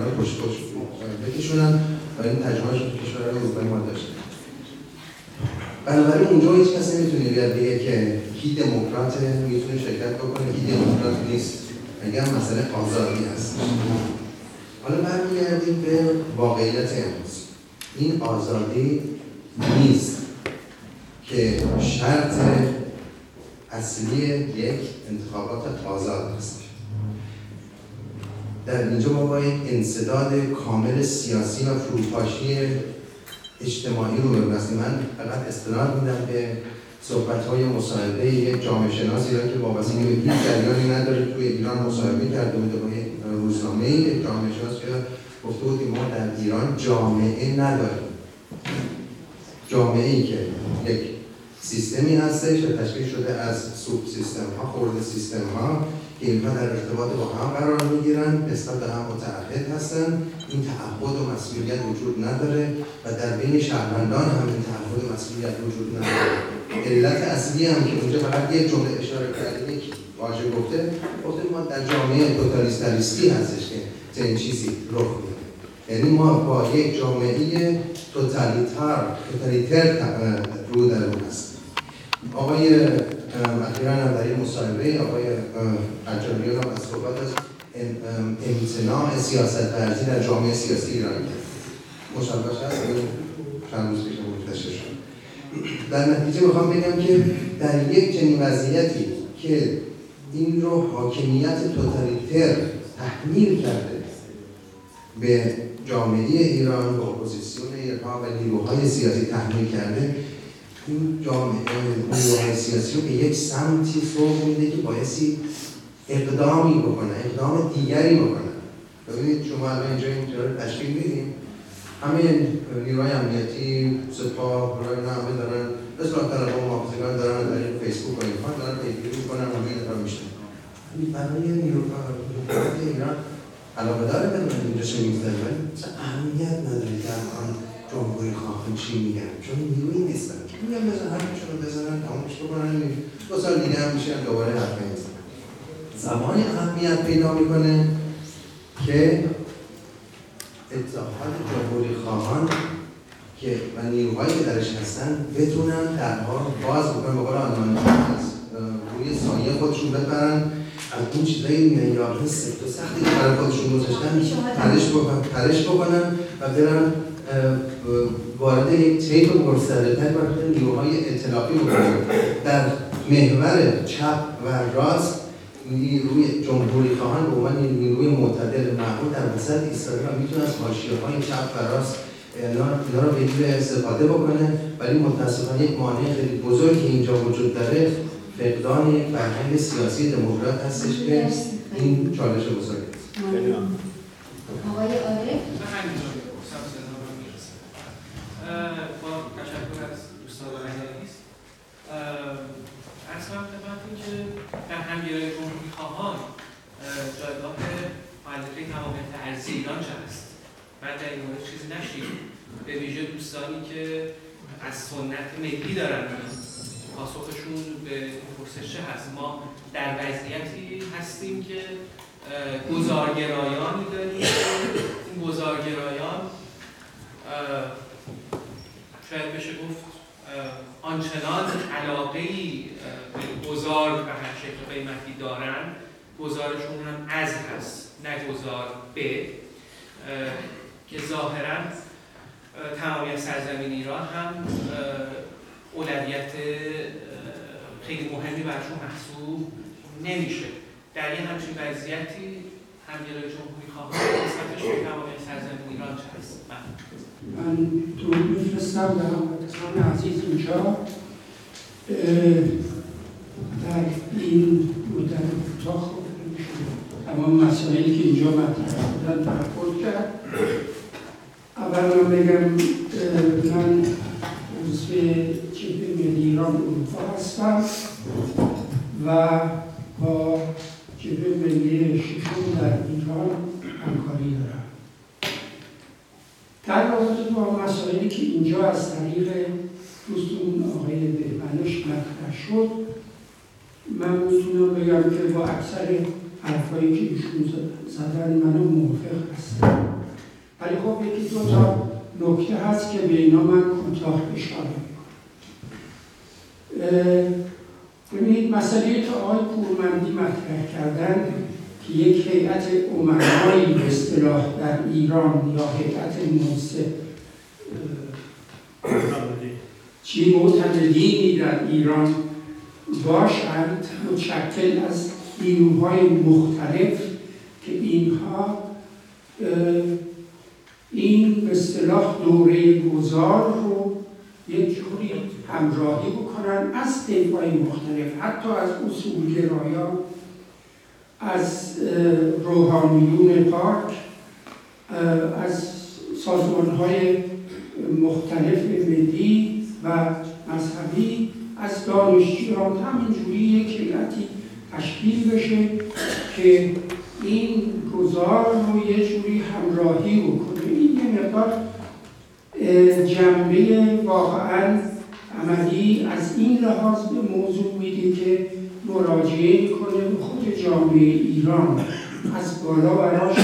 جوانان پشت پشت بکشونن و این تجربهش تو کشورهای اروپایی ما داشته بنابراین اونجا هیچ کسی نمی‌تونه بیاد بگه که کی دموکرات می‌تونه شرکت بکنه کی دموکرات نیست. اگر مسئله آزادی هست. حالا برمیگردیم به واقعیت امروز. این آزادی نیست که شرط اصلی یک انتخابات آزاد هست. در اینجا ما باید انصداد کامل سیاسی و فروپاشی اجتماعی رو من فقط استناد میدم به صحبت های مصاحبه یک جامعه شناسی را که وابسته به هیچ جریانی نداره توی ایران مصاحبه کرده بوده با یک روزنامه یک جامعه شناس که گفته بود ما در ایران جامعه نداریم. جامعه ای که یک سیستمی هستش که تشکیل شده از سوپ سیستم ها خورده سیستم ها که اینها در ارتباط با هم قرار می‌گیرن نسبت به هم متعهد هستن. این تعهد و مسئولیت وجود نداره و در بین شهروندان هم این تعهد و مسئولیت وجود نداره. علت اصلی هم که اونجا فقط یک جمله اشاره کرده یک واژه گفته گفته ما در جامعه توتالیتاریستی هستش که چنین چیزی رخ میده. یعنی ما با یک جامعه توتالیتار توتالیتر رو در اون هست آقای اخیرا هم در این مصاحبه آقای اجاریان هم از صحبت از امتناع سیاست ورزی در جامعه سیاسی ایران مشابهش هست؟ چند روز پیش منتشر شد. در نتیجه می‌خوام بگم که در یک چنین وضعیتی که این رو حاکمیت توتالیتر تحمیل کرده به جامعه ایران به اپوزیسیون ایران و نیروهای سیاسی تحمیل کرده این جامعه سیاسی رو به یک سمتی سوق میده که بایستی اقدامی بکنه اقدام دیگری بکنه. ببینید شما الان اینجا اینجا تشکیل میدیم همه نیروهای امنیتی سپاه برای همه دارن اصلاح طلب و محافظگان دارن در این فیسبوک و اینها دارن پیگیری می‌کنن همه دارن میشن برای نیروهای ایران علاقه داره بدونن اینجا چه میگذره ولی اهمیت نداره در آن جمهوری خواهان چی میگن. چون نیروی نیستن. میگن بزن حرفشون رو بزنن تمامش بکنن دو سال دیگه هم میشن دوباره حرف نیستن زمانی اهمیت پیدا می‌کنه که اتحاد جمهوری خواهان که و نیروهایی که درش هستن بتونن درها باز بکنن به قول آلمان روی سایه خودشون ببرن از اون چیزایی معیارهای سفت و سختی که برای خودشون گذاشتن پرش بکنن و برن وارد یک طیف گسترده‌تر برای نیروهای ائتلافی بکنن در محور چپ و راست نیروی جمهوری خواهان به عنوان نیروی معتدل معقول در وسط ایستاده و می‌تونه از حاشیه‌های چپ و راست اینا رو به استفاده بکنه. ولی متاسفانه یک مانع خیلی بزرگی اینجا وجود داره فقدان یک فرهنگ سیاسی دموکرات هستش که این چالش بزرگ است. آقای عارف با تشکر از دوستان عزیز از خدمتتون که در همگرای جمهوری خواهان جایگاه مؤلفه تمامیت ارزی ایران چه است من در این مورد چیزی نشنیدم به ویژه دوستانی که از سنت ملی دارن پاسخشون به پرسش هست. ما در وضعیتی هستیم که گزارگرایانی داریم. این گزارگرایان شاید بشه گفت آنچنان علاقه ای به گذار به هر شکل قیمتی دارن. گزارشون هم از هست نه گذار به که ظاهرا تمامی سرزمین ایران هم اولویت خیلی مهمی برشون محسوب نمیشه. در یه همچین وضعیتی همگرای جمهوری خواهان نسبتش به توانای سرزمین ایران چه هست؟ من درود میفرستم به هموطنان عزیز اینجا. در این مدت کوتاه تمام مسائلی که اینجا مطرح بودن برخورد کرد. اول من بگم من عضو جبهه ملی ایران اروپا هستم و با جبهه ملی ششم در ایران همکاری دارم. در رابطه با مسائلی که اینجا از طریق دوستمون آقای بهمنش مطرح شد من می‌تونم بگم که با اکثر حرفایی که ایشون زدن منو موافق هستم ولی خب یکی دو تا نکته هست که به اینا من کوتاه اشاره ببینید مسئله که آقای پورمندی مطرح کردن که یک هیئت امنایی به اصطلاح در ایران یا هیئت منصف چی؟ معتمدینی در ایران باشند متشکل از نیروهای مختلف که اینها این به اصطلاح دوره گذار رو یک جوری همراهی بکنن از طیفهای مختلف حتی از اصولگرایان از اه، روحانیون پاک از سازمان های مختلف ملی و مذهبی از دانشجویان همینجوری یک هیئتی تشکیل بشه که این گذار رو یه جوری همراهی بکنه. یه مقدار جنبه واقعا عملی از این لحاظ به موضوع میده که مراجعه می‌کنه به خود جامعه ایران. از بالا براش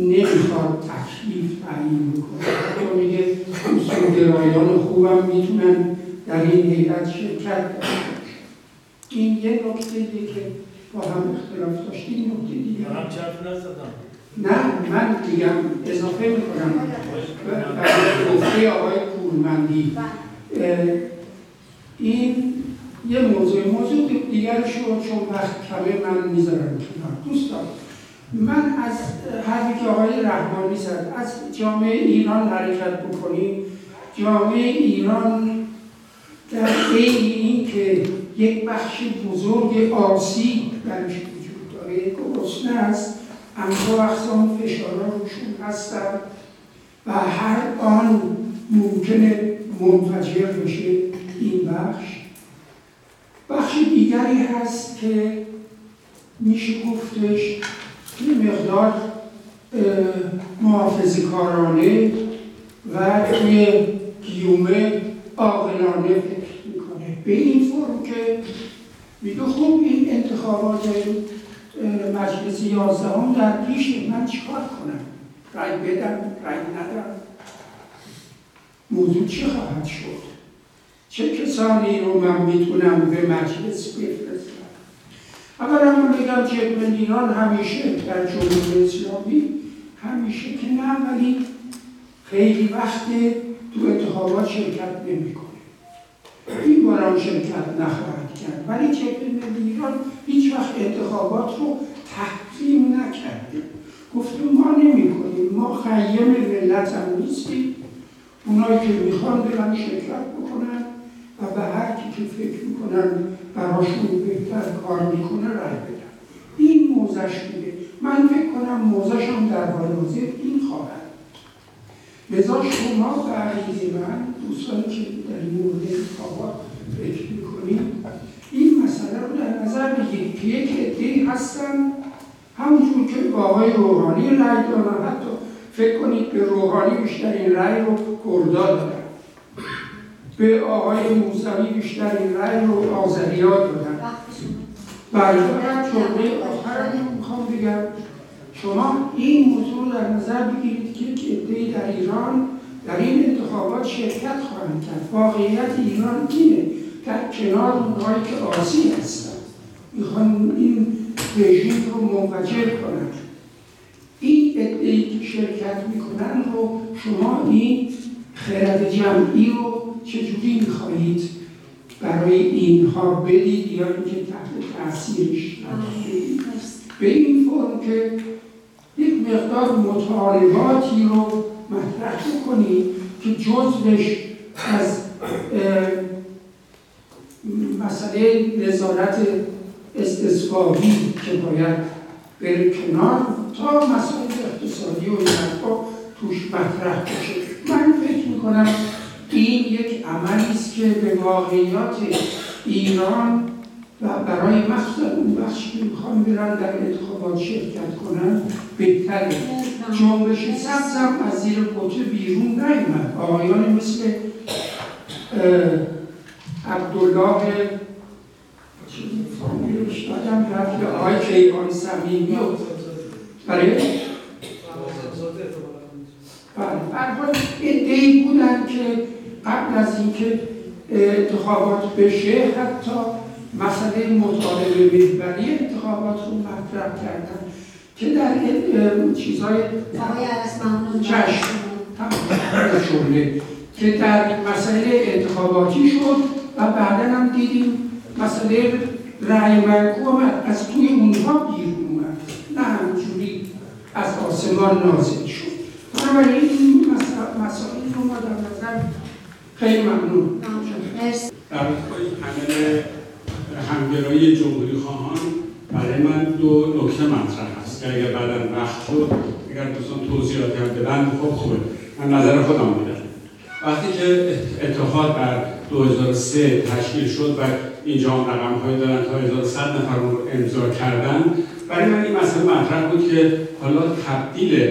نمی‌خواد تکلیف تعیین بکنه. میگه اصولگرایان خوبم می‌تونن در این هیئت شرکت این یه نکته که با هم اختلاف داشتیم نکته دیگه. نزدم. نه من میگم اضافه می‌کنم. گفته آقای پورمندی این یه موضوع موضوع دیگرش رو چون وقت کمه من می‌ذارم. دوستان من از حرفی که آقای رحمانی زد. از جامعه ایران حرکت بکنیم. جامعه ایران در عین این که یک بخش بزرگ آسیب درش وجود داره گرسنه است انواع اقسام فشارها روشون هستن و هر آن ممکنه منفجر بشه این بخش. بخش دیگری هست که میشه گفتش یه مقدار محافظ کارانه و توی گیومه عاقلانه فکر می‌کنه. به این فرم که میگه خوب این انتخابات مجلس یازدهم در پیش من چیکار کنم؟ رای بدم رای ندم. موضوع چه خواهد شد؟ چه کسانی رو من می‌تونم به مجلس بفرستم؟ اولا من بگم جبهه ایران همیشه در جمهوری اسلامی همیشه که نه ولی خیلی وقت تو انتخابات شرکت نمی‌کنه. این بار هم شرکت نخواهد کرد. ولی ملی ایران هیچ وقت انتخابات رو تحریم نکرده گفته ما نمی کنیم ما خیم ملت هم نیستیم. اونایی که می‌خوان برن شرکت بکنن و به هر کی که فکر می‌کنن براشون بهتر کار می‌کنه رای بدن. این موزش میده. من فکر کنم موزش هم در حاضر این خواهد. لذا شما به عقیده من دوستانی که در این مورد انتخابات فکر می‌کنید این مسئله رو در نظر بگیرید که یک عدهای هستن همونجور که با آقای روحانی رای دارن حتی فکر کنید به روحانی بیشترین رای رو کردا دادن. به آقای موسوی بیشترین رای رو آذریا دادن. بله فقط جمله آخر می‌خوام بگم. شما این موضوع در نظر بگیرید که یک عدهای در ایران در این انتخابات شرکت خواهند کرد. واقعیت ایران اینه در کنار اونهایی که آسی هستن. می‌خوان این رژیم رو منفجر کنند این عدهای که شرکت می‌کنن رو شما این خرد جمعی رو چجوری می‌خواهید برای اینها بدید یا اینکه تحت تاثیرش به این فرم که یک مقدار مطالباتی رو مطرح کنید که جزوش از مسئله نظارت استصفاهی که باید بره کنار تا مسائل اقتصادی و این توش مطرح بشه. من فکر می‌کنم این یک عملی است که به واقعیات ایران و برای مخصوصا اون بخشی که می‌خوان برن در انتخابات شرکت کنن بهتره. جنبش سبزم از زیر قطه بیرون نیومد. آقایان مثل عبدالله دادم رفت آقای کیوان سمیمی. برای بله. ادهی بودن که قبل از اینکه انتخابات بشه حتی مسئله مطالبه بهبری انتخابات رو مطرح کردن که در چیزهای چشم شغله که در مسئله انتخاباتی شد و بعدا هم دیدیم مسئله رأی منکو از توی اونها بیرون اومد. نه همجوری از آسمان نازل شد. بنابراین این مسائل رو ما در نظر خیلی ممنون. در همه همگرایی جمهوری خواهان برای من دو نکته مطرح هست که اگر بعدا وقت شد اگر دوستان توضیحاتی هم بدن خب خوبه. من نظر خودم میدم. وقتی که اتحاد در 2003 تشکیل شد و اینجا هم رقم های دارن تا 1100 نفر رو امضا کردن. برای من این مسئله مطرح بود که حالا تبدیل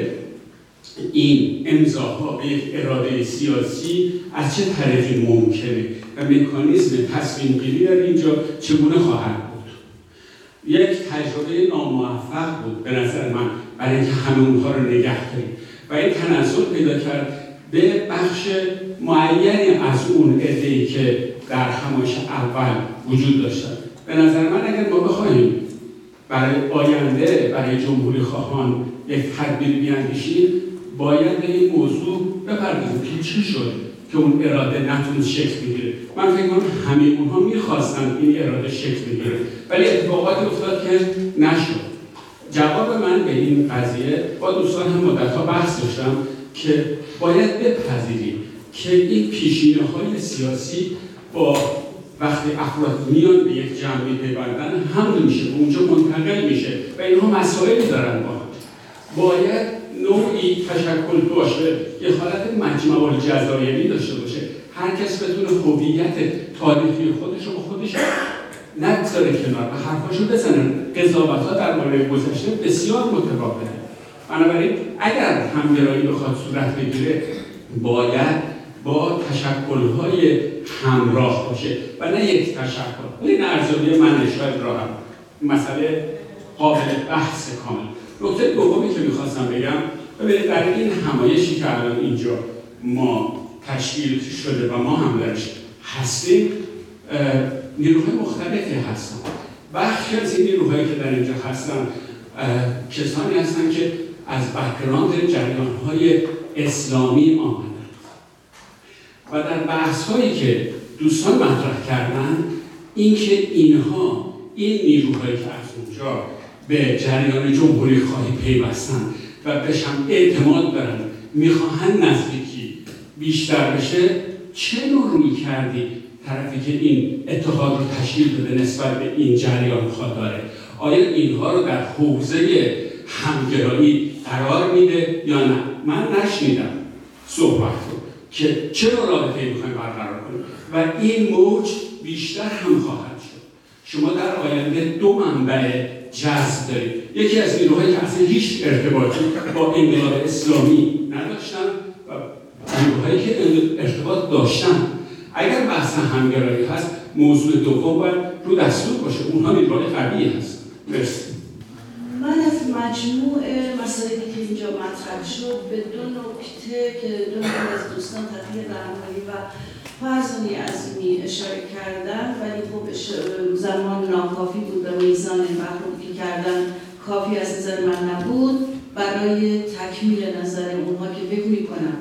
این امضاها به یک اراده سیاسی از چه طریقی ممکنه و مکانیزم تصمیم گیری در اینجا چگونه خواهد بود؟ یک تجربه ناموفق بود به نظر من برای اینکه همه اونها رو نگه داریم. و این تناسل پیدا کرد به بخش معینی از اون ای که در همایش اول وجود داشتن. به نظر من اگر ما بخواهیم برای آینده برای جمهوری خواهان یک تدبیر بیاندیشیم باید به این موضوع بپردازیم که چی شد که اون اراده نتونست شکل بگیره. من فکر کنم همه اونها می‌خواستن این اراده شکل بگیره. ولی اتفاقاتی افتاد که نشد. جواب من به این قضیه با دوستان هم مدت ها بحث داشتم. که باید بپذیریم که این پیشینه های سیاسی با وقتی افراد میان به یک جمعی پیوندن هم میشه و اونجا منتقل میشه و اینها مسائلی دارن با باید نوعی تشکل باشه یه حالت مجمع جزایری داشته باشه. هر کس بتونه هویت تاریخی خودش رو خودش نگذاره کنار و حرفاشو بزنن قضاوت ها در مورد گذشته بسیار متفاوته. بنابراین اگر همگرایی بخواد صورت بگیره باید با تشکلهای همراه باشه و نه یک تشکل. این ارزیابی من شاید راهم. مسئله قابل بحث کامل. نکته دومی که می‌خواستم بگم ببینید در این همایشی که الان اینجا ما تشکیل شده و ما هم درش هستیم نیروهای مختلفی هستن. بخشی از این نیروهایی که در اینجا هستن کسانی هستن که از بکراند جریان های اسلامی آمدن و در بحث هایی که دوستان مطرح کردن اینکه اینها این نیروهایی که از اونجا به جریان جمهوری خواهی پیوستن و بهشم اعتماد دارن می‌خواهن نزدیکی بیشتر بشه چه نوع روی کردی طرفی که این اتحاد رو تشکیل بده نسبت به این جریان خواه داره؟ آیا اینها رو در حوزه همگرایی قرار میده یا نه. من نشنیدم صحبت رو که چرا رابطه می‌خوایم برقرار کنیم. و این موج بیشتر هم خواهد شد. شما در آینده دو منبع جذب دارید. یکی از نیروهایی که اصلا هیچ ارتباطی با انقلاب اسلامی نداشتن و نیروهایی که ارتباط داشتن. اگر بحث همگرایی هست موضوع دوم باید رو دستور باشه. اونها نیروهای قوی هست. مرسی. مجموع مسائلی که اینجا مطرح شد به دو نکته که دو نکته از دوستان تقییر رحمانی و فرزانی عظیمی اشاره کردن ولی خب زمان ناکافی بود و میزان محروم که کردن کافی از نظر من نبود. برای تکمیل نظر اونها که فکر می‌کنم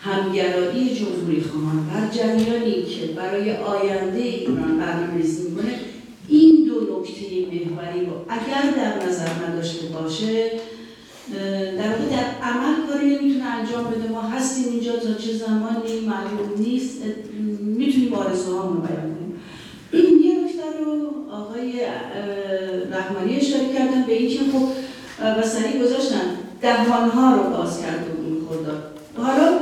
همگرایی جمهوری خواهان بر جریانی که برای آینده ایران برنامه‌ریزی می‌کنه این نکته محوری رو اگر در نظر نداشته باشه در واقع در عمل کاری نمی‌تونه انجام بده. ما هستیم اینجا تا چه زمانی معلوم نیست. می‌تونیم آرزوهامون رو بیان کنیم. یه نکته رو آقای رحمانی اشاره کردن به اینکه خب بسری گذاشتن دهانها رو باز کرده بود خدا. حالا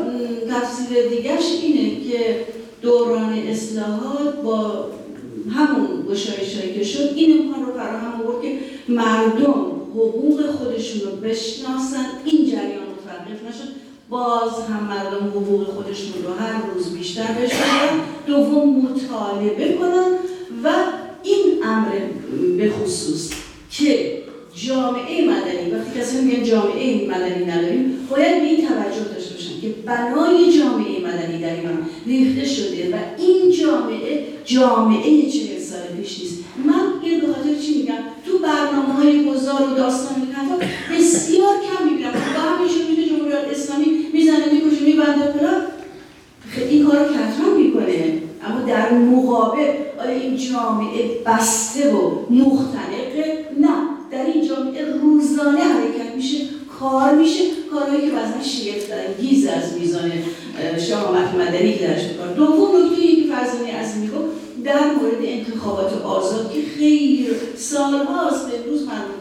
تفسیر دیگرش اینه که دوران اصلاحات با همون گشایش که شد این امکان رو فراهم آورد که مردم حقوق خودشون رو بشناسن. این جریان متوقف نشد. باز هم مردم حقوق خودشون رو هر روز بیشتر بشناسن دوم مطالبه کنن و این امر به خصوص که جامعه مدنی وقتی کسی میگن جامعه مدنی نداریم باید به این توجه که بنای جامعه مدنی در ایران ریخته شده و این جامعه جامعه چهل سال پیش نیست. من این به چی میگم؟ تو برنامه های گذار و داستان می‌کنم بسیار کم می‌بینم. با همیشه میده جمهوریت اسلامی می‌زنه می‌کشه میبنده فلان. این کار کتران می‌کنه. اما در مقابل آیا این جامعه بسته و مختلقه نه. در این جامعه روزانه حرکت میشه. کار میشه کارهایی که بعضا شگفت انگیز از میزان شهامت مدنی که درش می‌کنه دوم نکته ای که فرزانه از میگو در مورد انتخابات آزاد که خیلی سالهاست به روز معلوم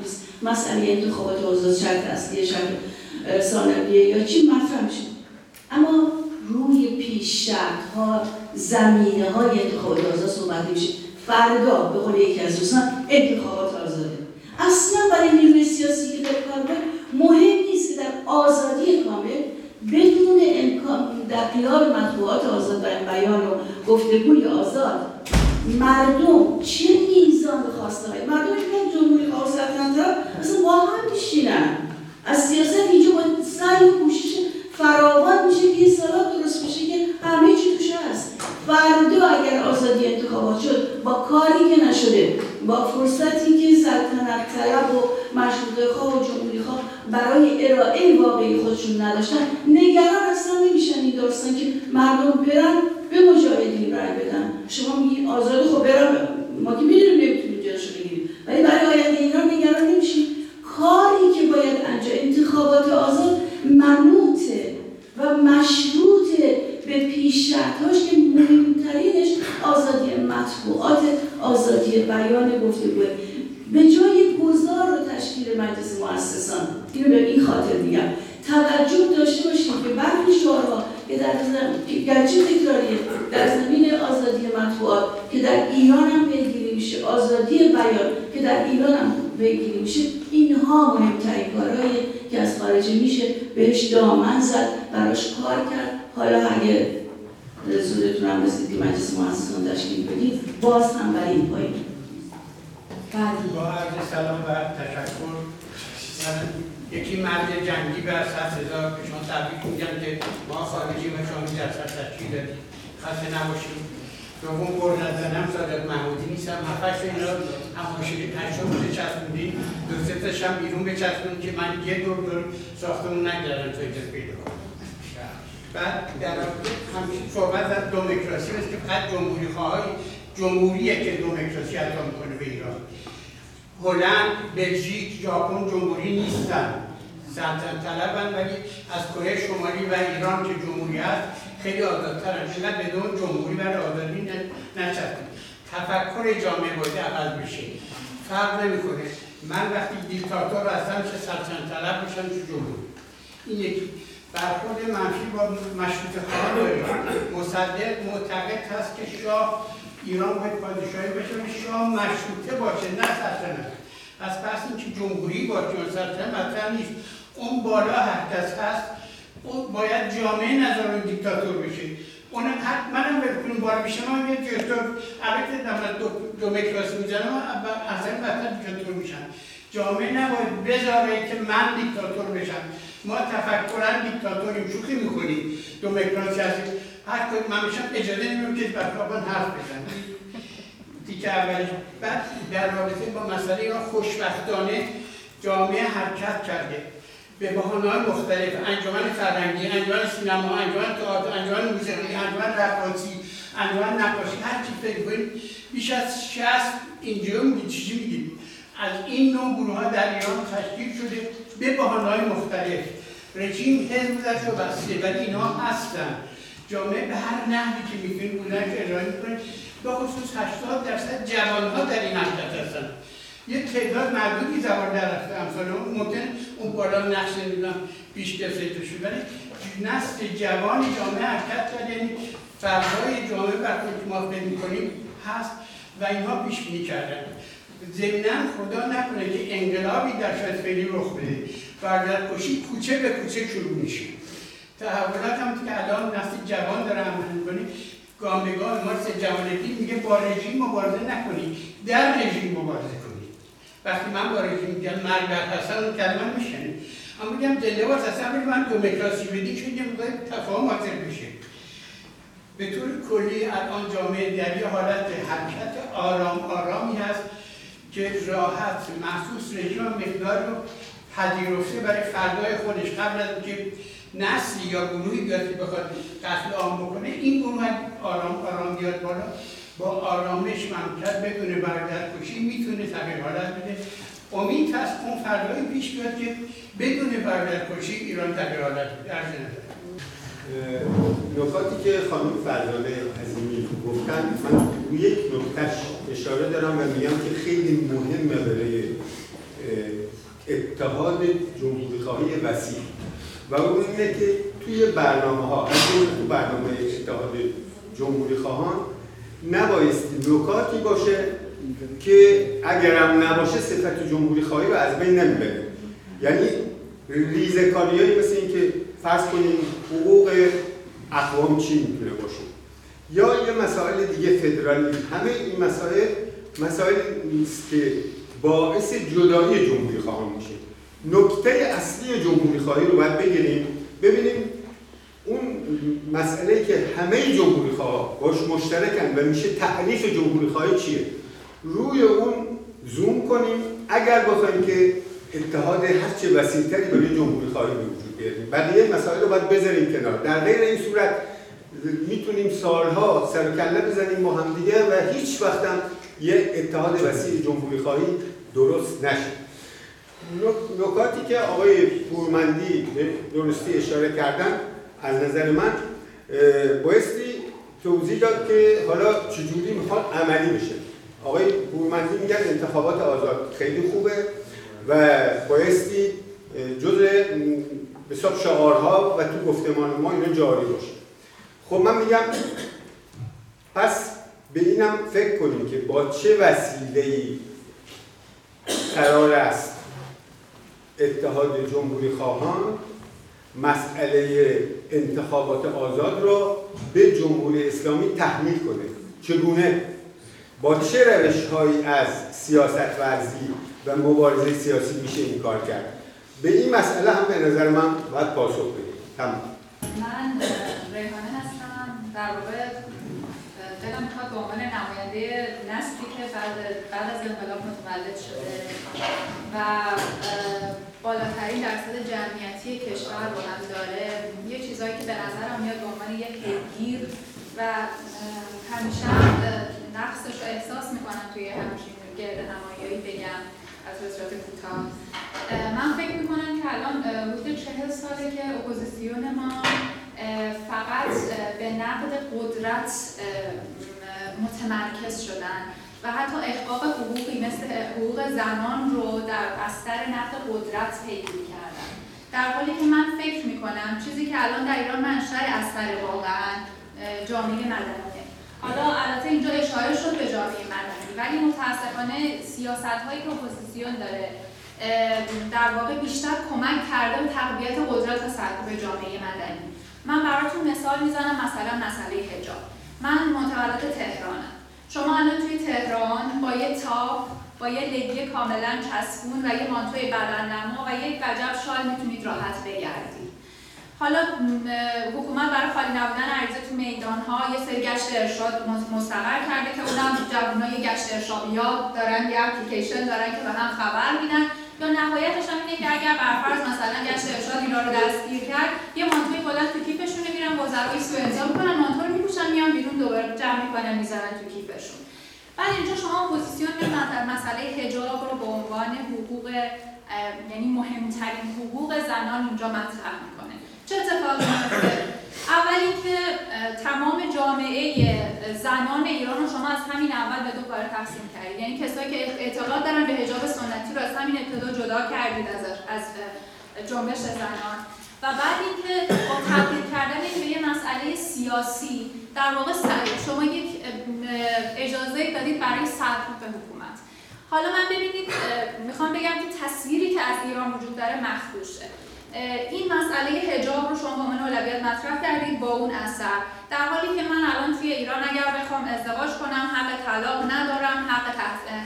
مسئله انتخابات آزاد شرط اصلی شرط ثانویه یا چی مطرح میشه. اما روی پیش ها زمینه های انتخابات آزاد صحبت میشه فردا به قول یکی از دوستان انتخابات آزاده. اصلا برای نیروی سیاسی که در کار مهم نیست که در آزادی کامل بدون امکان در قیاب مطبوعات آزاد و بیان و گفتگوی آزاد مردم چه میزان خواسته های مردم؟ که جمهوری خواه سلطنت مثلا با هم میشینن. از سیاست اینجا با سعی و کوشش فراوان میشه که این درست میشه که همه چی توش هست. فردا اگر آزادی انتخابات شد با کاری که نشده با فرصتی که سلطنت طلب و مشروطه خواه و جمهوری برای ارائه واقعی خودشون نداشتن. نگران اصلا نمیشن این داستان که مردم برن به مجاهدین رای بدن. شما میگی آزاد خب برن. ما که می‌دونیم نمی‌تونیم جلوشو بگیریم ولی برای آینده ایران نگران نمیشیم کاری که باید انجام انتخابات آزاد منوطه و مشروط به پیشرفتهاش که مهمترینش آزادی مطبوعات آزادی بیان گفتگوه به جای گذار و تشکیل مجلس مؤسسان اینو به این خاطر میگم توجه داشته باشید که برخی شعارها که در گرچه تکراریه در زمین آزادی مطبوعات که در ایران هم پیگیری میشه آزادی بیان که در ایران هم پیگیری میشه اینها مهمترین کارهایی که از خارجه میشه بهش دامن زد براش کار کرد حالا اگه زودتون هم محسسان تشکیل بدید باز هم برای این پایین. با عرض سلام و تشکر. یکی مرد جنگی به صد هزار که شما تبریک میگن که ما خارجی و شما در صد تشکیل دادیم. خسته نباشیم دوم بر نزنم صادق محمودی نیستم. هفتش اینا پنجم بوده چسبوندی دو سه تاشم بیرون بچسبون که من یه دور دور ساختمون نگردم تو اینجا پیدا کنم. بعد در همیشه صحبت از دومکراسی است که فقط جمهوری خواهی جمهوریه که دومکراسی ادا می‌کنه به ایران. هلند بلژیک ژاپن جمهوری نیستن. سلطنت طلبن ولی از کره شمالی و ایران که جمهوری هست خیلی آزادترن. چقدر بدون جمهوری برای آزادی نچسبید. تفکر جامعه باید عوض بشه فرق نمی‌کنه. من وقتی دیکتاتور هستم چه سلطنت طلب میشم چه جمهوری این یکی. برخورد منفی با مشروط خواهان داریم. مصدق معتقد هست که شاه ایران باید پادشاهی بشه و شاه مشروطه باشه نه سلطنت. پس پس اینکه جمهوری باشه و سلطنت مطرح نیست. اون بالا هر کس هست اون باید جامعه نظر دیکتاتور بشه. اون منم بکنم بار میشه من یه دیکتاتور البته در دو, دو میکراس می‌زنم اصلا مثلا دیکتاتور میشن. جامعه نباید بذاره که من دیکتاتور بشم. ما تفکرا دیکتاتوریم شوخی می‌کنیم. دو مکراسی هستیم هر کاری من اجازه نمیم که بطرابان حرف بزن دیگه اولی. بعد در رابطه با مسئله ایران خوشبختانه جامعه حرکت کرده. به بحانه مختلف. انجمن فرهنگی انجمن سینما انجمن تئاتر انجمن موسیقی انجمن رقاصی انواع نقاشی هر چی فکر کنید بیش از 60 اینجا چیزی میگید از این نوع گروه ها در ایران تشکیل شده. به بحانهای مختلف. رژیم حزب درش رو بسته. ولی اینها هستن. جامعه به هر نحوی که می‌تونید بودن که ارائه می‌کنه با خصوص 80 درصد جوانها در این حرکت هستن. یه تعداد معدودی زبان در رفته. امثال اون ممکن اون بالا نقش نمی‌دونم پیش گرفته شد ولی نسل جوان جامعه حرکت کرد. یعنی فردای جامعه بر که ما فکر می‌کنیم هست و اینها پیش بینی کردن. ضمنا خدا نکنه که انقلابی در فعلی رخ بده. بردر کشی کوچه به کوچه شروع میشه. تحولات هم که الان نسل جوان داره عمل می‌کنه گام به گام ما جوانگی میگه با رژیم مبارزه نکنید در رژیم مبارزه کنید وقتی من با رژیم میگم مرگ بر حسن کلمه میشنید اما میگم زنده باز اصلا من دموکراسی بدی که یه مقدار تفاهم حاصل بشه به طور کلی الان جامعه در حالت حرکت آرام آرامی هست. که راحت محسوس رژیم مقدار رو پذیرفته برای فردای خودش. قبل از اینکه نسلی یا گروهی بیاد که بخواد قتل عام بکنه این گروه آرام آرام بیاد بالا. با آرامش ممکن بدون بردر کشی می‌تونه تغییر حالت بده. امید هست اون فردایی پیش بیاد که بدون بردر کشی ایران تغییر حالت بده. نکاتی که خانم فرزانه عظیمی گفتن من یک نکتهش اشاره دارم و میگم که خیلی مهمه برای اتحاد جمهوری خواهی وسیع. و اون اینه که توی برنامه ها از تو برنامه اتحاد جمهوری خواهان نبایستی نکاتی باشه که اگرم نباشه صفت جمهوری خواهی رو از بین نمی‌بره. یعنی ریزکاریایی مثل اینکه فرض کنیم حقوق اقوام چی می‌تونه باشه؟ یا یه مسائل دیگه فدرالی. همه این مسائل مسائل نیست که باعث جدایی جمهوری خواهان میشه. نکته اصلی جمهوری خواهی رو باید بگیریم. ببینیم اون مسئله که همه جمهوری خواه باش مشترکن و میشه تعریف جمهوری خواهی چیه؟ روی اون زوم کنیم. اگر بخوایم که اتحاد هرچه وسیعتری برای جمهوری خواهی به وجود بیاریم. بقیه مسائل رو باید بذاریم کنار. در غیر این صورت می‌تونیم سالها سر کله بزنیم با هم دیگه و هیچ وقت هم یه اتحاد وسیع جمهوری خواهی درست نشه. نکاتی که آقای پورمندی درستی اشاره کردن از نظر من بایستی توضیح داد که حالا چجوری می‌خواد عملی بشه. آقای پورمندی میگن انتخابات آزاد خیلی خوبه و بایستی جز حساب شعارها و تو گفتمان ما اینا جاری باشه. خب من میگم پس به اینم فکر کنیم که با چه وسیله قرار است اتحاد جمهوری خواهان مسئله انتخابات آزاد را به جمهوری اسلامی تحمیل کنه؟ چگونه؟ با چه روش هایی از سیاست ورزی و مبارزه سیاسی میشه این کار کرد؟ به این مسئله هم به نظر من باید پاسخ بدیم. تمام. من ریحانه در واقع دلم می‌خواد به عنوان نماینده نسلی که بعد, بعد از انقلاب متولد شده و بالاترین درصد جمعیتی کشور رو هم داره. یه چیزهایی که به نظرم میاد به عنوان یک گیر و همیشه نقصش رو احساس می‌کنم توی همچین گرد همایی بگم از صورت کوتاه. من فکر می‌کنم که الان حدود چهل ساله که اپوزیسیون ما فقط به نقد قدرت متمرکز شدن و حتی احقاق حقوقی مثل حقوق زنان رو در بستر نقد قدرت پیگیری کردن. در حالی که من فکر می‌کنم چیزی که الان در ایران منشأ اثر واقعا جامعه مدنیه. حالا البته اینجا اشاره شد به جامعه مدنی ولی متاسفانه سیاست هایی که اپوزیسیون داره در واقع بیشتر کمک کرده به تقویت قدرت به جامعه مدنی. من براتون مثال می‌زنم مثلا مسئله حجاب. من متولد تهرانم. شما الان توی تهران با یه تاپ با یه لگی کاملا چسبون و یه مانتوی بدننما و یک وجب شال می‌تونید راحت بگردید. حالا حکومت برای خالی نبودن عریضه تو میدان ها یه سری گشت ارشاد مستقر کرده که اونم جوانای گشت ارشادیات دارن یه اپلیکیشن دارن که به هم خبر میدن. یا نهایتش هم اینه که اگر برفرض مثلا گشت ارشاد اینا رو دستگیر کرد یه مانتوی بلند تو کیفشون می‌گیرن وزرای سوء می‌کنن مانتو رو میپوشن میان بیرون دوباره جمع می‌کنن می‌زنن تو کیفشون. بعد اینجا شما اپوزیسیون مسئله حجاب رو به عنوان حقوق یعنی مهمترین حقوق زنان اینجا مطرح می‌کنه. چه اتفاقی میفته اول اینکه تمام جامعه زنان ایران رو شما از همین اول به دو کار تقسیم کردید. یعنی کسایی که اعتقاد دارن به حجاب سنتی رو از همین ابتدا جدا کردید از از جنبش زنان. و بعد اینکه با تبدیل کردن به یه مسئله سیاسی در واقع شما یک اجازه دادید برای سرکوب به حکومت. حالا من ببینید می‌خوام بگم که تصویری که از ایران وجود داره مخدوشه. این مسئله حجاب رو شما به عنوان اولویت مطرح کردید با اون اثر. در حالی که من الان توی ایران اگر بخوام ازدواج کنم حق طلاق ندارم حق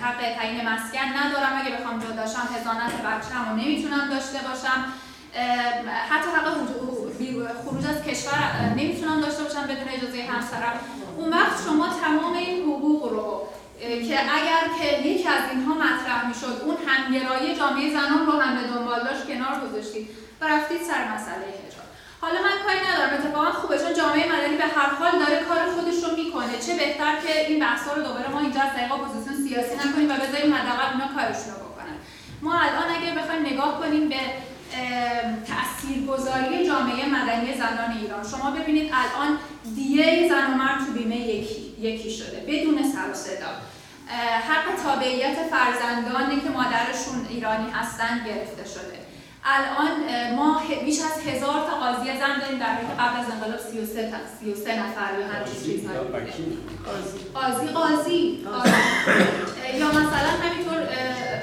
حق تعیین مسکن ندارم. اگه بخوام جداشم هزانت بچه‌م رو نمی‌تونم داشته باشم. حتی حق خروج از کشور نمی‌تونم داشته باشم بدون اجازه همسرم. اون وقت شما تمام این حقوق رو که اگر که یکی از اینها مطرح می‌شد اون همگرایی جامعه زنان رو هم به دنبال داشت کنار گذاشتید. و رفتید سر مسئله حجاب. حالا من کاری ندارم اتفاقا خوبه چون جامعه مدنی به هر حال داره کار خودش رو می‌کنه. چه بهتر که این بحثا رو دوباره ما اینجا از طریق اپوزیسیون سیاسی نکنیم و بذاریم حداقل اونا کارشون رو بکنن. ما الان اگر بخوایم نگاه کنیم به تاثیرگذاری جامعه مدنی زنان ایران. شما ببینید الان دیه زن و مرد تو بیمه یکی یکی شده بدون سر و صدا. حق تابعیت فرزندانی که مادرشون ایرانی هستن گرفته شده. الان ما بیش از هزار تا قاضی زن داریم در حالی قبل از انقلاب 33 تا 33 نفر یا هر چیزی قاضی؟ قاضی. یا مثلا همینطور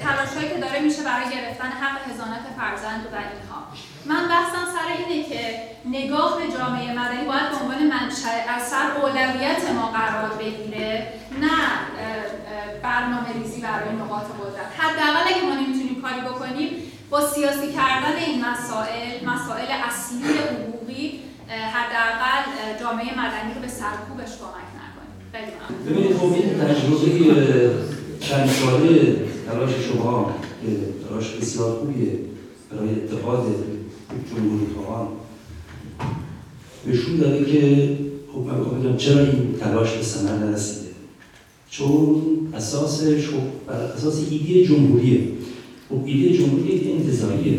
تلاشایی که داره میشه برای گرفتن حق هزانت فرزند و اینها من بحثم سر اینه که نگاه به جامعه مدنی باید به عنوان منشأ اثر اولویت ما قرار بگیره نه برنامه ریزی برای نقاط قدرت. حداقل اگه ما نمی‌تونیم کاری بکنیم با سیاسی کردن این مسائل مسائل اصلی حقوقی حداقل جامعه مدنی رو به سرکوبش کمک نکنیم. ببینید خب تجربه چند ساله تلاش شما که تلاش بسیار خوبیه برای اتحاد جمهوری خواهان. نشون داده که خب من چرا این تلاش به ثمر نرسیده. چون اساسش خب بر اساس ایده جمهوریه. خب ایده جمهوری انتظاریه.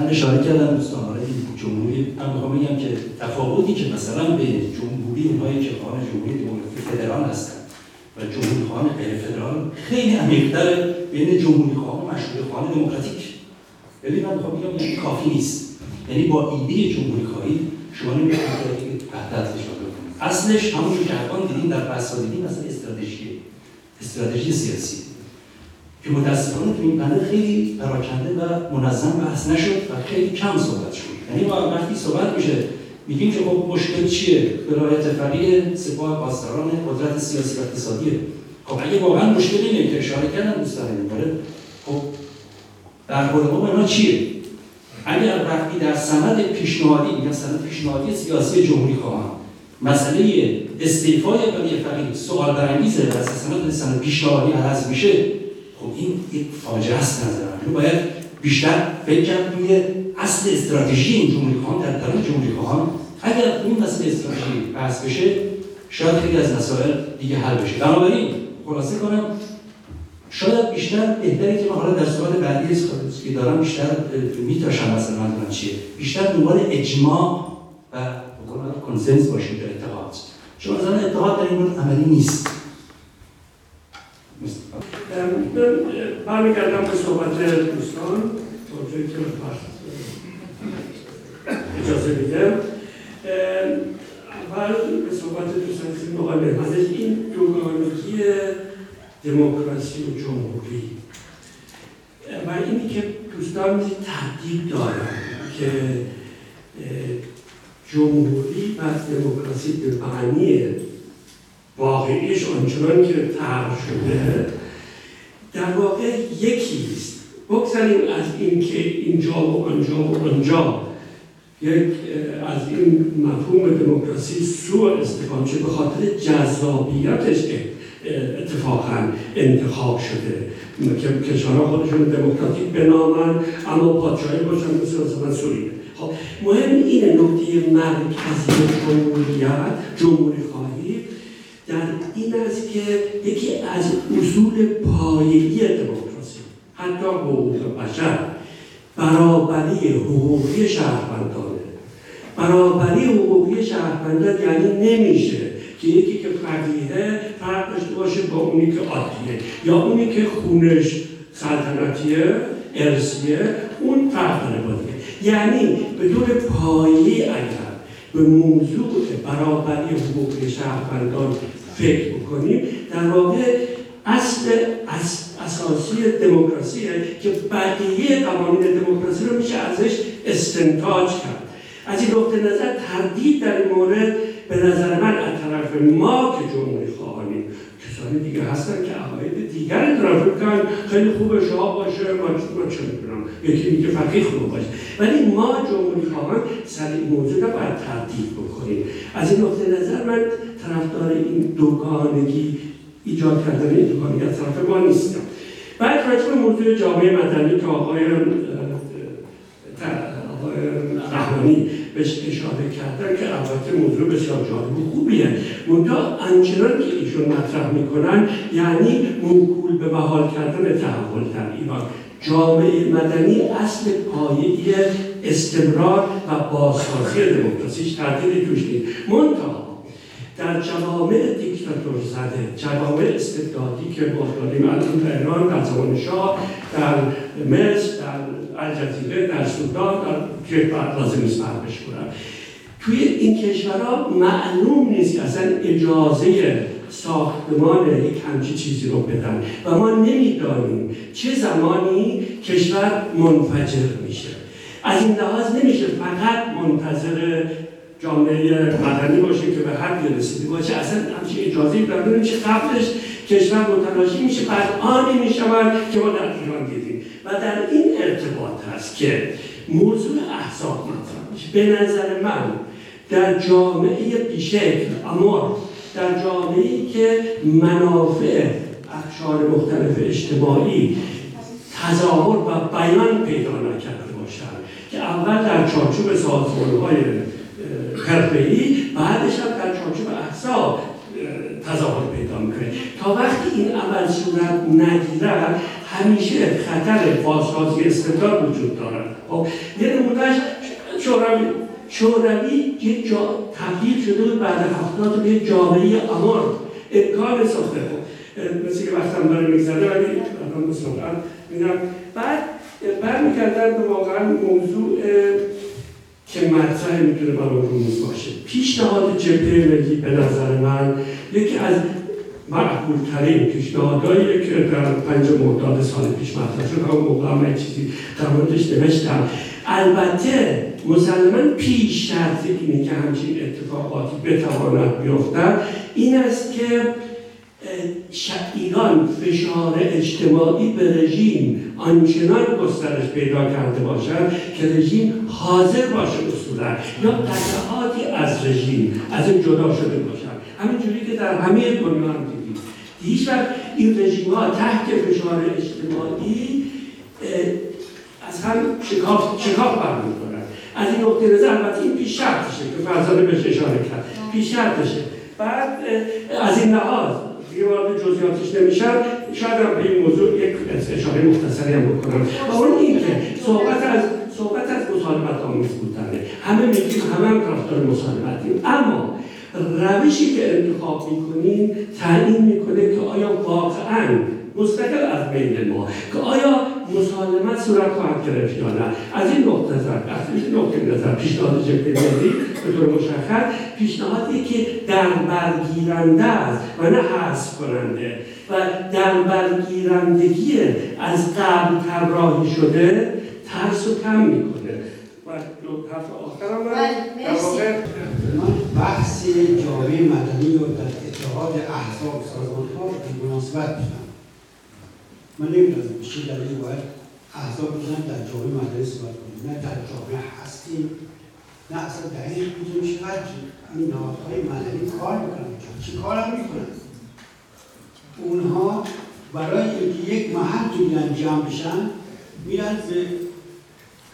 من اشاره کردم دوستان آره جمهوری من می‌خوام بگم که تفاوتی که مثلا به جمهوری اونهایی که خواهان جمهوری دموکراتیک فدرال هستن و جمهوری خواهان غیر فدرال خیلی عمیق‌تر بین جمهوری خواهان و مشروع خواهان دموکراتیک. ببین من می‌خوام بگم یعنی کافی نیست. یعنی با ایده جمهوری خواهی شما نمی‌تونید وحدت اصلش همون که الان دیدیم در بحث دیدیم مثلا استراتژی استراتژی سیاسی. که متاسفانه تو این پنل خیلی پراکنده و منظم بحث نشد و خیلی کم صحبت شد. یعنی وقتی صحبت میشه میگیم که خب مشکل چیه؟ ولایت فقیه سپاه پاسداران قدرت سیاسی و اقتصادیه. خب اگه واقعا مشکل اینه که اشاره کردن دوستان خب در قول ما چیه؟ اگر وقتی در سند پیشنهادی میگن سند پیشنهادی سیاسی جمهوری خواهان مسئله استعفای ولی فقیه سوال برانگیزه و سند سند پیشنهادی عرض میشه. خب این یک فاجعه است نظر من. باید بیشتر فکر کرد روی اصل استراتژی این جمهوری خواهان در طرف جمهوری خواهان اگر این مسئله استراتژی بحث بشه شاید خیلی از مسائل دیگه حل بشه. بنابراین خلاصه کنم شاید بیشتر بهتره که ما حالا در سوال بعدی که دارم بیشتر میتراشم مثلا من چیه. بیشتر دنبال اجماع و کنسنس باشیم در اتحاد. چون مثلا اتحاد در این عملی نیست. برمیگردم به صحبت دوستان تا که اجازه میدم اول به صحبت دوستان که مقابل این دوگانگی دموکراسی و جمهوری. و اینی که دوستان تحدید دارن که جمهوری و دموکراسی به معنی واقعیش آنچنان که طرح شده در واقع یکی است بگذاریم از اینکه اینجا و آنجا و آنجا یک از این مفهوم دموکراسی سوء استفاده شده به خاطر جذابیتش اتفاقا انتخاب شده. که کشورها خودشون دموکراتیک بنامن اما پادشاهی باشن مثل مثلا سوریه خب مهم اینه نکته مرکزی جمهوریت جمهوری خواهی در این است که یکی از اصول پایه‌ای دموکراسی حتی حقوق بشر برابری حقوقی شهروندانه. برابری حقوقی شهروندان یعنی نمیشه که یکی که فقیه فرق داشته باشه با اونی که عادیه یا اونی که خونش سلطنتیه ارسیه اون فرق داره یعنی به طور پایی اگر به موضوع برابری حقوق شهروندان فکر بکنیم در واقع اصل اساسی دموکراسیه که بقیه قوانین دموکراسی رو میشه ازش استنتاج کرد. از این نقطه نظر تردید در مورد به نظر من از طرف ما که جمهوری کسانی دیگه هستن که عقاید دیگر دارن. فکر خیلی خوبه شاه باشه ما چه می‌دونم یکی میگه فقیه خوب باشه. ولی ما جمهوری خواهان سر این موضوع رو باید تردید بکنیم. از این نقطه نظر من طرفدار این دوگانگی ایجاد کردن این دوگانگی از طرف ما نیستم. بعد راجع به موضوع جامعه مدنی که آقای رحمانی بهش اشاره کردن که البته موضوع بسیار جالب و خوبیه. منتها انچنان که ایشون مطرح می‌کنن یعنی موکول به بحال کردن تحول در ایران. جامعه مدنی اصل پایه‌ای استمرار و بازسازی دموکراسیش تردیدی توش نیست. منتها در جوامع دیکتاتور زده جوامع استبدادی که ما داریم الان در ایران در زمان شاه در مصر در الجزیره در سودان در بعد لازم بهش کنم توی این کشورها معلوم نیست که اصلا اجازه ساختمان یک همچی چیزی رو بدن. و ما نمی‌دانیم چه زمانی کشور منفجر میشه. از این لحاظ نمیشه فقط منتظر جامعه مدنی باشه که به حد رسیده باشه. اصلا همچین اجازه داده نمیشه قبلش کشور متلاشی میشه بعد آنی می‌شود که ما در ایران دیدیم و در این ارتباط هست که موضوع احساب مطرح به نظر من در جامعه بیشکل اما در جامعه که منافع اقشار مختلف اجتماعی تظاهر و بیان پیدا نکرده باشند که اول در چارچوب سازمانهای حرفه‌ای بعدش هم در چارچوب احساب تظاهر پیدا می‌کنه. تا وقتی این عمل صورت نگیرد همیشه خطر بازسازی استبداد وجود دارد. خب یه نمونهش شوروی شوروی یک جا تبدیل شده بود بعد هفتاد به جامعه امان امکان ساخته. خب مثل که وقتم داره میگذره ولی الان مثلا میدم بعد برمیگردن به واقعا موضوع که مطرح می‌تونه برای روز باشه. پیشنهاد جبهه ملی به نظر من یکی از مقبول ترین پیشنهادهایی که در پنج مرداد سال پیش مطرح شد همون موقع هم چیزی در موردش نوشتم. البته مسلما پیش شرط اینه که همچین اتفاقاتی بتواند بیفتد. این است که ایران فشار اجتماعی به رژیم آنچنان گسترش پیدا کرده باشد که رژیم حاضر باشه اصولا یا قطعاتی از رژیم از این جدا شده باشد. همینجوری که در همه دنیا هم دیدیم. هیچ وقت این رژیم ها تحت فشار اجتماعی از هم شکاف, شکاف برمیکنن از این نقطه نظر البته این پیش شرطشه که فرزانه بهش اشاره کرد. پیش شرطشه بعد از این لحاظ دیگه وارد جزئیاتش نمیشم شاید هم به این موضوع یک اشاره مختصری هم بکنم. و اون این که صحبت از صحبت از مسالمت آمیز بودنه. همه میگیم همه هم طرفدار مسالمتیم اما روشی که انتخاب می‌کنیم تعیین می‌کنه که آیا واقعا مستقل از میل ما که آیا مسالمت صورت خواهد گرفت یا نه؟ از این نقطه نظر از این نقطه نظر پیشنهاد جبهه ملی به طور مشخص پیشنهادی که در برگیرنده است و نه حذف کننده. و در برگیرندگی از قبل طراحی شده ترس و کم می‌کنه. و حرف آخرم بله، در واقع من بحث جامعه مدنی و در اتحاد احزاب سازمان ها به مناسبت من نمی‌دونم چه دلیل باید احزاب بزن در جامعه مدنی صحبت کنیم نه در جامعه هستیم نه اصلا دلیل می‌دونیم چقدر این نهادهای مدنی کار می‌کنن. چی کار هم می‌کنن؟ اونها برای اینکه یک محل تو میرن جمع بشن میرن به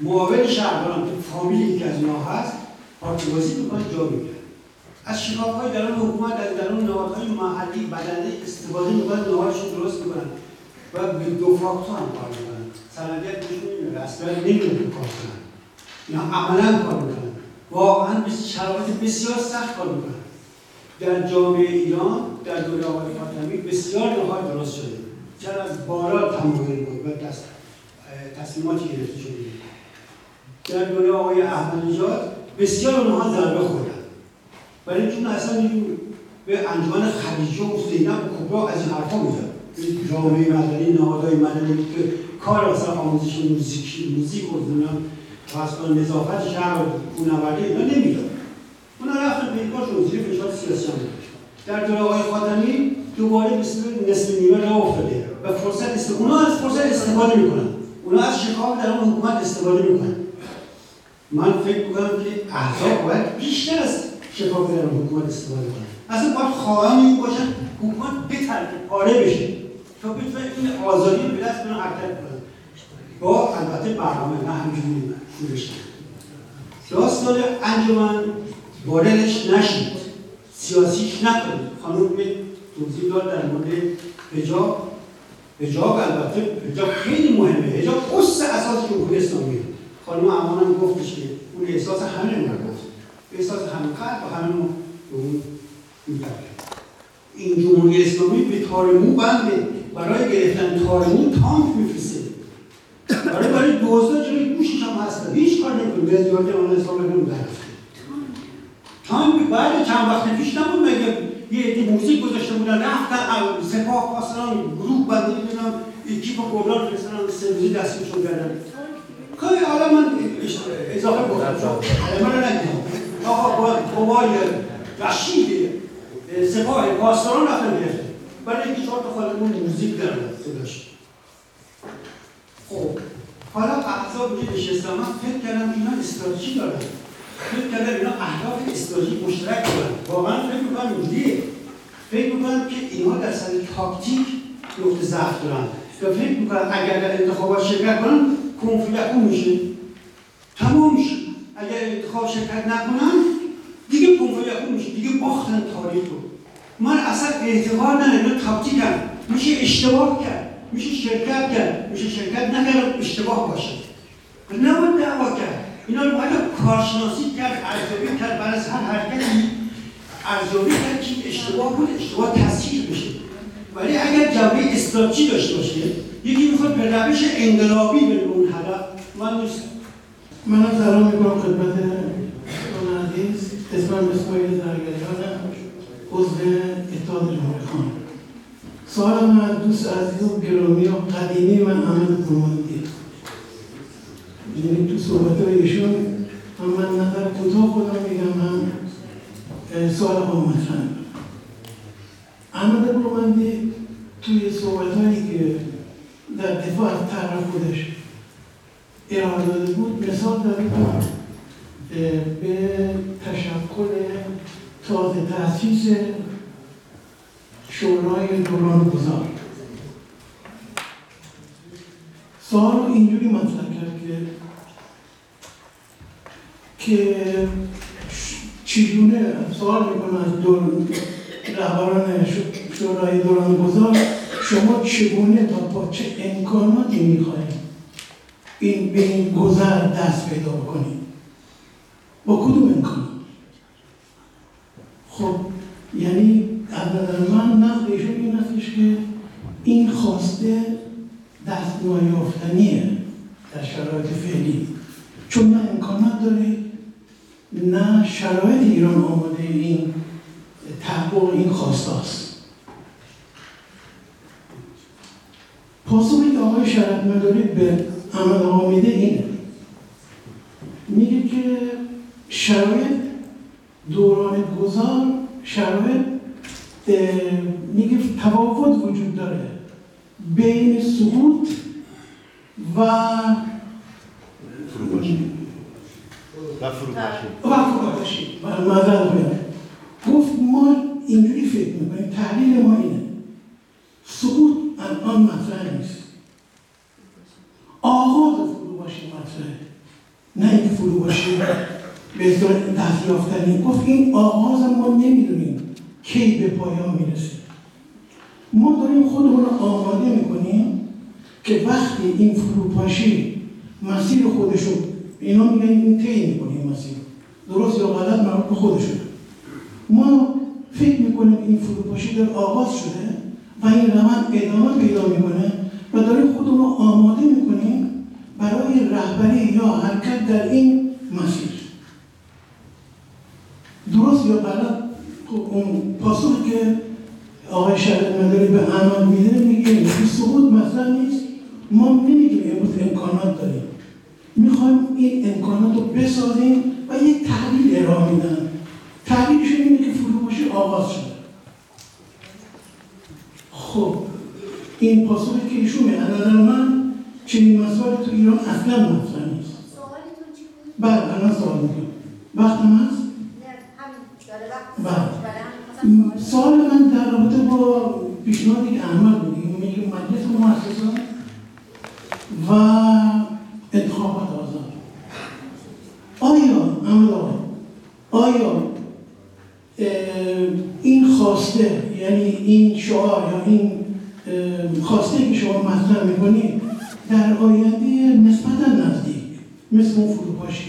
معاون شهرداران که فامیلی که از ما هست پارتی بازی می‌کنه جا می‌گیره از شکاف های درون حکومت از درون نهادهای محلی بدنه استفاده می‌کنن نهادشون درست می‌کنن و به دو فاکتور هم کار می‌کنن. سندیت بهشون نمیده اصلا نمی‌دونه کار کنن. اینا عملا کار می‌کنن. واقعا به شرایط بسیار سخت کار می‌کنن. در جامعه ایران در دوره آقای خاتمی بسیار نهاد درست شده. چرا از بارا تمایل بود و تصمیماتی گرفته شده در دوره آقای احمد نژاد بسیار اونها ضربه خوردن. برای اینکه اصلا به انجمن خدیجه و زینب و از این حرفا میزن جامعه مدنی نهادهای مدنی که کار مثلا آموزش موزیک موزیک و نمی‌دونم اصلا نظافت شهر و کوهنوردی اینا نمی‌داد اونا رفتن پیکارشون زیر فشار سیاسی هم در دوره آقای خاتمی دوباره مثل نصف نیمه راه افتاده. و فرصت است اونا از فرصت استفاده می‌کنن. اونا از شکاف در اون حکومت استفاده می‌کنن. من فکر می‌کنم که احزاب باید بیشتر از شکاف در حکومت استفاده کنن. اصلا باید خواهان این باشن حکومت بترکه پاره بشه تا بتونه این آزادی به دست کنن حرکت کنن با البته برنامه نه همینجوری شورش داستان انجمن واردش نشید. سیاسیش نکنید. خانم توضیح داد در مورد حجاب. حجاب البته حجاب خیلی مهمه. حجاب قص اساس جمهوری اسلامی. خانم امان هم گفتش که اون احساس همه مردم احساس همه قلب و همه این جمهوری اسلامی به تارمو بنده. برای گرفتن تارمو تانک میفرسته. برای برای دوزده جلوی گوشش هم هست. هیچ کار نمی‌کنه. به ازیاد آن اسلام نمیدون درفته تانک بعد چند وقت پیش نبود مگه یه عده موزیک گذاشته بودن رفتن سپاه پاسداران گروه بنده می‌دونم کیف و گبران فرستادن سرویسی دستشون کردن. کاری حالا من اضافه گفتم من رو نگیدم آقا قوای رشید سپاه پاسداران رفتن گرفتن برای اینکه چهار تا خالمون موزیک دارن صداش. خب حالا احزاب که نشستم من فکر کردم اینا استراتژی دارن. فکر کردم اینا اهداف استراتژی مشترک دارن. واقعا فکر می‌کنم اینجوریه. فکر می‌کنم که اینها در سر تاکتیک نقطه ضعف دارن. و فکر می‌کنم اگر در انتخابات شرکت کنن کنفلیکو میشه. تمام میشه. اگر انتخاب شرکت نکنن دیگه کنفلیکو میشه. دیگه باختن تاریخ رو. من اصلا اعتقاد ندارم. تاکتیکن میشه اشتباه کرد. میشه شرکت کرد. میشه شرکت نکرد اشتباه باشه. نباید دعوا کرد. اینا رو باید کارشناسی کرد ارزیابی کرد. برای هر حرکتی ارزیابی کرد که اشتباه بود اشتباه تصحیح بشه. ولی اگر جنبه استراتژی داشته باشه یکی می‌خواد به روش انقلابی به اون هدف من نیست من هم سلام می‌کنم خدمت دون عزیز. اسمم اسماعیل زرگریانم عضو اتحاد جمهوری خان. سوال من از دوست عزیز و گرامی و قدیمی من احمد پروماندی یعنی تو صحبت ایشون هم من نظر کوتاه خودم میگم هم سوال خودم مطرح احمد پروماندی توی صحبت هایی که در دفاع از طرح خودش ارائه داده بود. مثال داده بود به تشکل تازه تاسیس شورای دوران گذار سوال رو اینجوری مطرح کرد که که چگونه سوال می‌کنه از دور رهبران شورای دوران گذار شما چگونه و با چه امکاناتی می‌خواهید این به این گذر دست پیدا کنید؟ با کدوم امکان؟ خب یعنی نظر من نقد ایشون این هستش که این خواسته دست نایافتنیه در شرایط فعلی. چون نه امکانات دارید نه شرایط ایران آماده این تحقق این خواستاست پاسخی که آقای شرط مداری به آقا میده اینه. میگه که شرایط دوران گذار شرایط میگه تفاوت وجود داره بین سقوط و و فروپاشی و فروپاشی گفت ما اینجوری فکر می‌کنیم تحلیل ما اینه. سقوط الان مطرح نیست. آغاز فروپاشی مطرحه. به اصطلاح دست گفت این آغاز ما نمی‌دونیم کی به پایان می‌رسه. ما داریم خودمون رو آماده می‌کنیم که وقتی این فروپاشی مسیر خودشو اینا میگن این طی می‌کنه این مسیر. درست یا غلط مربوط به خودشون ما فکر می‌کنیم این فروپاشی در آغاز شده. و این روند ادامه پیدا می‌کنه و داریم خودمون رو آماده می‌کنیم برای رهبری یا حرکت در این مسیر. درست یا غلط؟ خب اون پاسخی که آقای شهر مداری به احمد میده میگه این سقوط مثلا نیست. ما نمیگیم امروز امکانات داریم. می‌خوایم این امکانات رو بسازیم و یک تحلیل ارائه میدن. تحلیلشون اینه که فروپاشی آغاز شده خب این پاسخی که ایشون میده نظر من چنین مسائل تو ایران اصلا مطرح نیست. سوالتون چی بود؟ بعد الان سوال می‌کنم. وقتم هست؟ نه همین داره وقت بله. همین خواستم سوال من در رابطه با پیشنهادی که احمد میگه میگه مجلس مؤسسات و انتخابات آزاد. آیا احمد آقا آیا این خواسته یعنی این شعار یا این خواسته که شما مطرح می‌کنید در آینده نسبتا نزدیک مثل اون فروپاشی.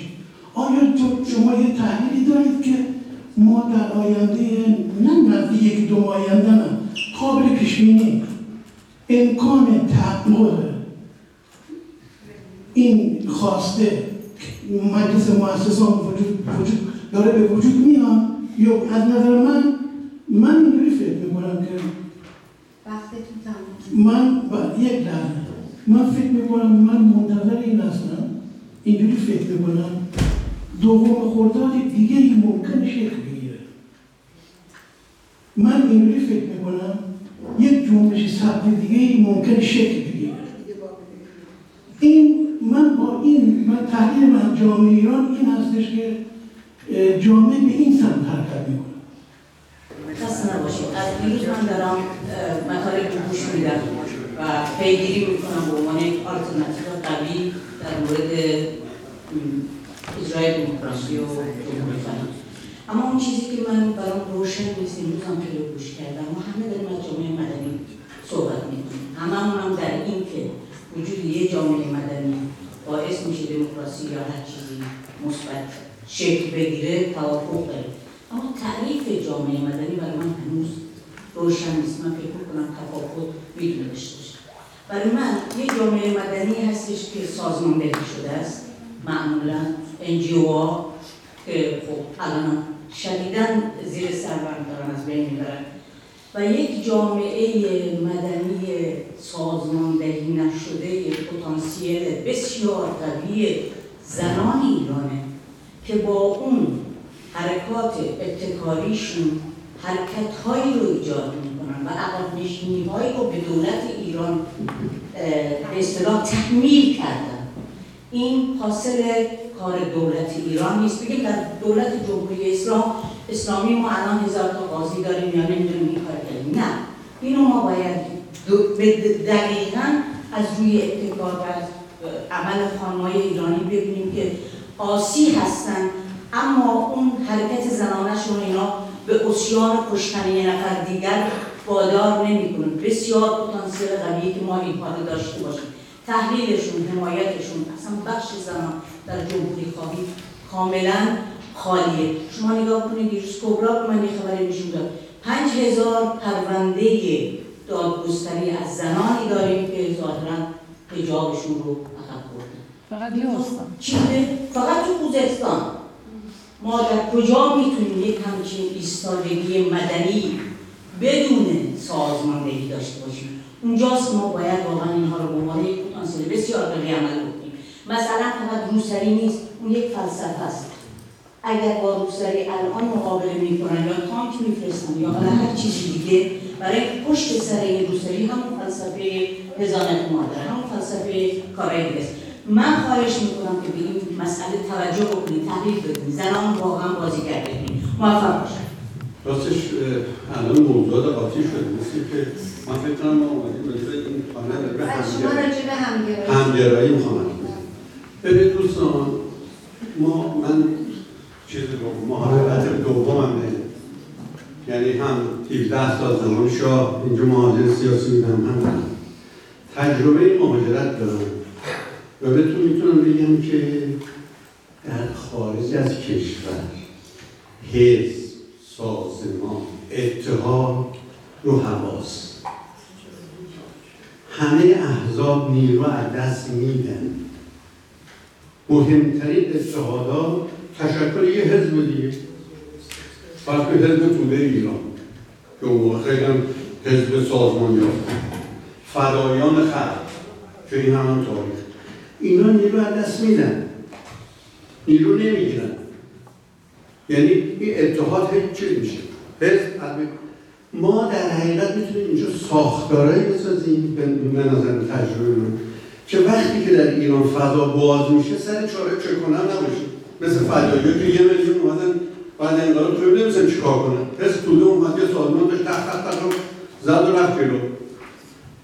آیا تو- شما یه تحلیلی دارید که ما در آینده نه نزدیک یک دو آینده نه قابل پیش بینی امکان تحقق این خواسته مجلس مؤسسان وجود, وجود داره به وجود میاد؟ یا از نظر من من اینجوری فکر می‌کنم که من با یک لحظه من فکر می‌کنم من منتظر این هستم اینجوری فکر می‌کنم. دوم خرداد دیگری ممکن شکل بگیره. من اینجوری فکر می‌کنم یک جنبش سبت دیگه ممکن شکل بگیره. این من با این من تحلیل من جامعه ایران این هستش که جامعه به این سمت حرکت می‌کنه. خسته نباشید. از دیروز من دارم مطالب رو گوش میدم و پیگیری می‌کنم به عنوان یک آلترناتیو قوی در مورد اجرای دموکراسی و جمهوری اما اون چیزی که من برام روشن نیست امروز هم که گوش کردم ما همه داریم از جامعه مدنی صحبت می‌کنیم. همه هم در این که وجود یه جامعه مدنی باعث میشه دموکراسی یا هر چیزی مثبت شکل بگیره توافق داریم اما تعریف جامعه مدنی برای من هنوز روشن نیست. من فکر می‌کنم تفاوت می‌تونه داشته باشه. برای من یک جامعه مدنی هستش که سازماندهی شده است. معمولا NGO که خب الان شدیدا زیر سربند دارن از بین می‌برن. و یک جامعه مدنی سازماندهی نشده یک پتانسیل بسیار قوی زنان ایرانه. که با اون حرکات ابتکاریشون حرکت هایی رو ایجاد می‌کنن و عقب نشینی هایی رو به دولت ایران به اصطلاح تکمیل کردن. این حاصل کار دولت ایران نیست. بگیم در دولت جمهوری اسلام اسلامی ما الان هزار تا قاضی داریم یا نمی‌دونیم این کار کردیم. نه. اینو ما باید دقیقا از روی ابتکار و عمل خانمای ایرانی ببینیم که آسی هستن اما اون حرکت زنانهشون اینا به اسیان کشتن یه نفر دیگر وادار نمی‌کنه. بسیار پتانسیل قویه که ما اینها رو داشته باشیم. تحلیلشون حمایتشون اصلا بخش زنان در جمهوری خواهی کاملا خالیه. شما نگاه کنید دیروز کبرا من یه خبری نشون داد. پنج هزار پرونده دادگستری از زنانی داریم که ظاهرا حجابشون رو فقط یه استان چیزه فقط تو خوزستان. ما در کجا می‌تونیم یک همچین ایستادگی مدنی بدون سازماندهی داشته باشیم اونجاست ما باید واقعا اینها رو به عنوان یک بسیار قوی عمل بکنیم. مثلا فقط روسری نیست اون یک فلسفه است. اگر با روسری الان مقابله می‌کنن یا تانک میفرستن یا هر چیزی دیگه برای پشت سر این روسری همون فلسفه هزانت مادر همون فلسفه کارهای دیگه است. من خواهش می‌کنم که به این مسئله توجه بکنید تحلیل بدید زنان واقعا بازیگر بدید موفق باشید راستش الان موضوعات قاطی شده. مثل که من فکر کنم ما اومدیم راجع به این به همگرایی راجع به همگرایی همگرایی می‌خوام ببینید دوستان ما من چیز دوم محاربت دوم هم یعنی هم 17 سال زمان شاه اینجا مهاجر سیاسی بودم هم تجربه مهاجرت دارم. و بهتون می‌تونم بگم که در خارج از کشور حزب سازمان اتحاد رو حواس. همه احزاب نیرو از دست میدن. مهمترین اتحادات تشکل یه حزب دیگه. بلکه حزب توده ایران. که اون موقع هم حزب سازمان یافت فدایان خلق. که این همان تاریخ. اینا نیرو از دست میدن. نیرو نمی‌گیرن. یعنی این اتحاد هیچ چی میشه حزب ما در حقیقت می‌تونیم اینجا ساختارهایی بسازیم به نظر تجربه من که وقتی که در ایران فضا باز میشه سر چاره کنم نباشه. مثل فدایی که یه میلیون اومدن بعد انقلاب تو نمی‌دونم چیکار کنن. حس توده اومد یه سازمان داشت تخت تخت رو زد و رفت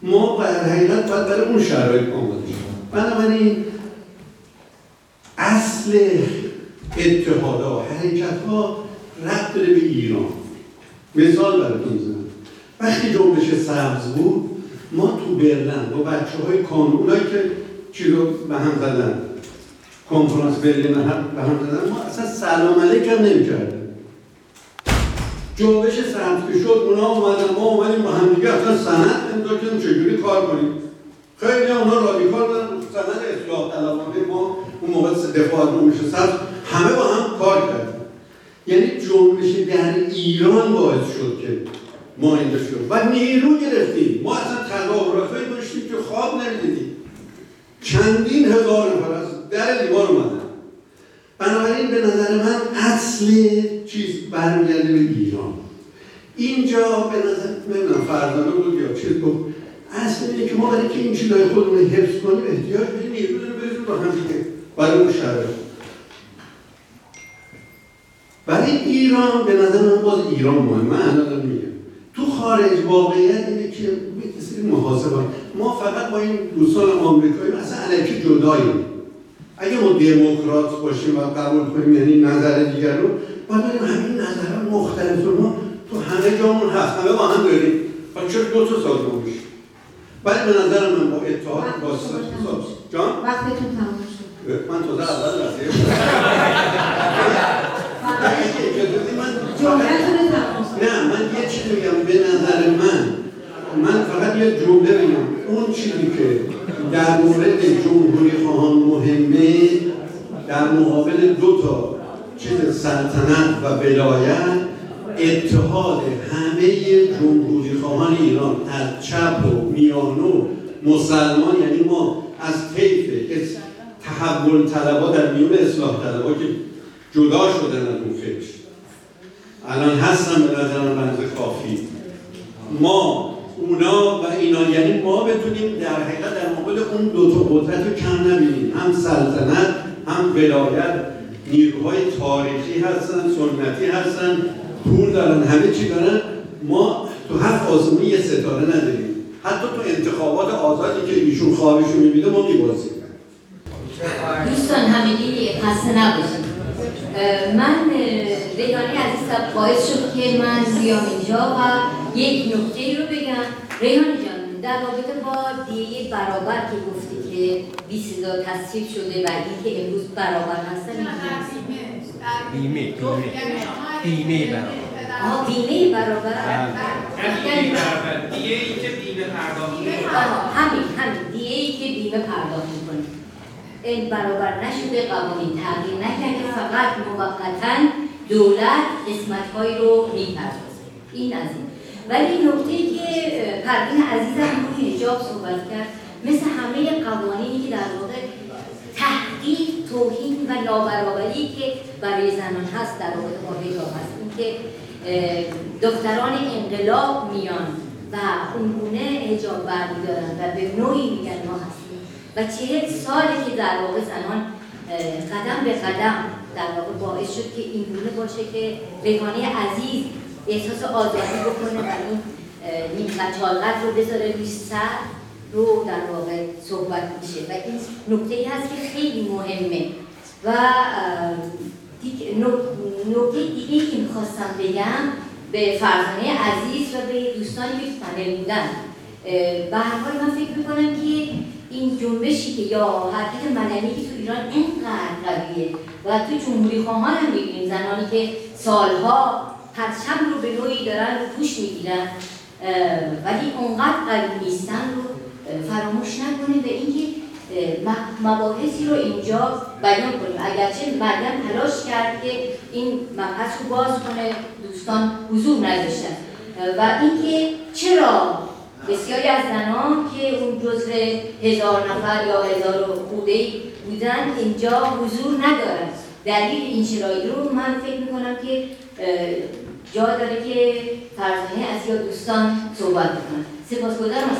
ما در حقیقت باید برای اون شرایط آماده بنابراین اصل اتحادها حرکت ها ربط داره به ایران. مثال براتون زنم وقتی جنبش سبز بود ما تو برلن با بچه های کانون اونایی که چی رو به هم زدن کنفرانس برلین به هم زدن ما اصلا سلام علیک هم نمی‌کردیم. جنبش سبز که شد اونا اومدن ما اومدیم با هم دیگه اصلا سند امضا کردیم چجوری کار کنیم؟ خیلی اونا رادیکال بودن. سند اصلاح طلبانه ما اون موقع دفاع از جنبش سبز همه با هم کار کردیم. یعنی جنبش در ایران باعث شد که ما این شد. و نیرو گرفتیم. ما اصلا تظاهراتی داشتیم که خواب نمی‌دیدیم. چندین هزار نفر از در دیوار اومدن. بنابراین به نظر من اصل چیز برمیگرده به ایران. اینجا به نظر نمی‌دونم فرزانه بود یا چیز بود اصل اینه که ما برای که این چیزهای خودمون حفظ کنیم احتیاج به نیرو داریم بریم با هم دیگه برای اون شرایط. برای ایران به نظر من باز ایران مهمه الان میگم. تو خارج واقعیت اینه که سری محاسبه ما فقط با این دوستان آمریکایی مثلا علیکی جداییم. اگه ما دموکرات باشیم و قبول کنیم یعنی نظر دیگر رو باید داریم همین نظرها مختلف رو ما تو همه جامون هست همه با هم داریم. و چرا دو تا سازمان میشه؟ ولی به نظر من با اتحاد با جان؟ وقتتون تموم شد. من تازه اول رسیدم نه من یه چیزی میگم به نظر من. من فقط یه جمله بگم. اون چیزی که در مورد جمهوری خواهان مهمه در مقابل دو تا چیز سلطنت و ولایت اتحاد همه جمهوری خواهان ایران از چپ و میانو مسلمان یعنی ما از طیف تحول طلبا در میون اصلاح طلبا که جدا شدن از اون فکر. الان هستن به نظر من کافی. ما اونا و اینا یعنی ما بتونیم در حقیقت در مقابل اون دو تا قدرت رو کم نبینیم. هم سلطنت هم ولایت. نیروهای تاریخی هستن سنتی هستن. پول دارن همه چی دارن ما تو هفت آسمون یه ستاره نداریم. حتی تو انتخابات آزادی که ایشون خوابشو می‌بینه ما میبازیم. دوستان همگی خسته نباشید. من ریحانی عزیزم باعث شد که من بیام اینجا و یک نکته رو بگم. ریحانی جان در رابطه با دیه برابر که گفتی که 20 هزار تصویب شده و اینکه امروز برابر هستن بیمه بیمه بیمه برابر آها بیمه برابر بیمه برابر دیه ای که بیمه پرداخت همین همین دیه ای که بیمه پرداخت می‌کنه این برابر نشده قوانین تغییر نکرده فقط موقتا دولت قسمتهایی رو می‌پردازه این از این ولی نکته که پروین عزیزم روی حجاب صحبت کرد مثل همه قوانینی که در واقع تحقیق توهین و نابرابری که برای زنان هست در رابطه با حجاب هست. اینکه دختران انقلاب میان و اونگونه حجاب برمیدارن و به نوعی میگن ما هستیم. و چهل سالی که در واقع زنان قدم به قدم در واقع باعث شد که این گونه باشه که ریحانی عزیز احساس آزادی بکنه و این این قچالت رو بذاره روی سر. رو در واقع صحبت میشه. و این نکته ای هست که خیلی مهمه. و نکته دیگه که می‌خواستم بگم به فرزانه عزیز و به دوستانی که پنل بودن. به هر حال من فکر می‌کنم که این جنبشی که یا حرکت مدنی که تو ایران اینقدر قویه و تو جمهوری خواهان هم می‌بینیم زنانی که سالها پرچم رو به نوعی دارن رو پوش می‌گیرن ولی اونقدر قوی نیستن رو فراموش نکنیم به اینکه مباحثی رو اینجا بیان کنیم اگرچه مریم تلاش کرد که این مبحث رو باز کنه دوستان حضور نداشتن. و اینکه چرا بسیاری از زنان که اون جزء هزار نفر یا هزار خوده بودن اینجا حضور ندارن. دلیل این شرایط رو من فکر می‌کنم که جا داره که فرزانه از یا دوستان صحبت بکنن. سپاسگزارم از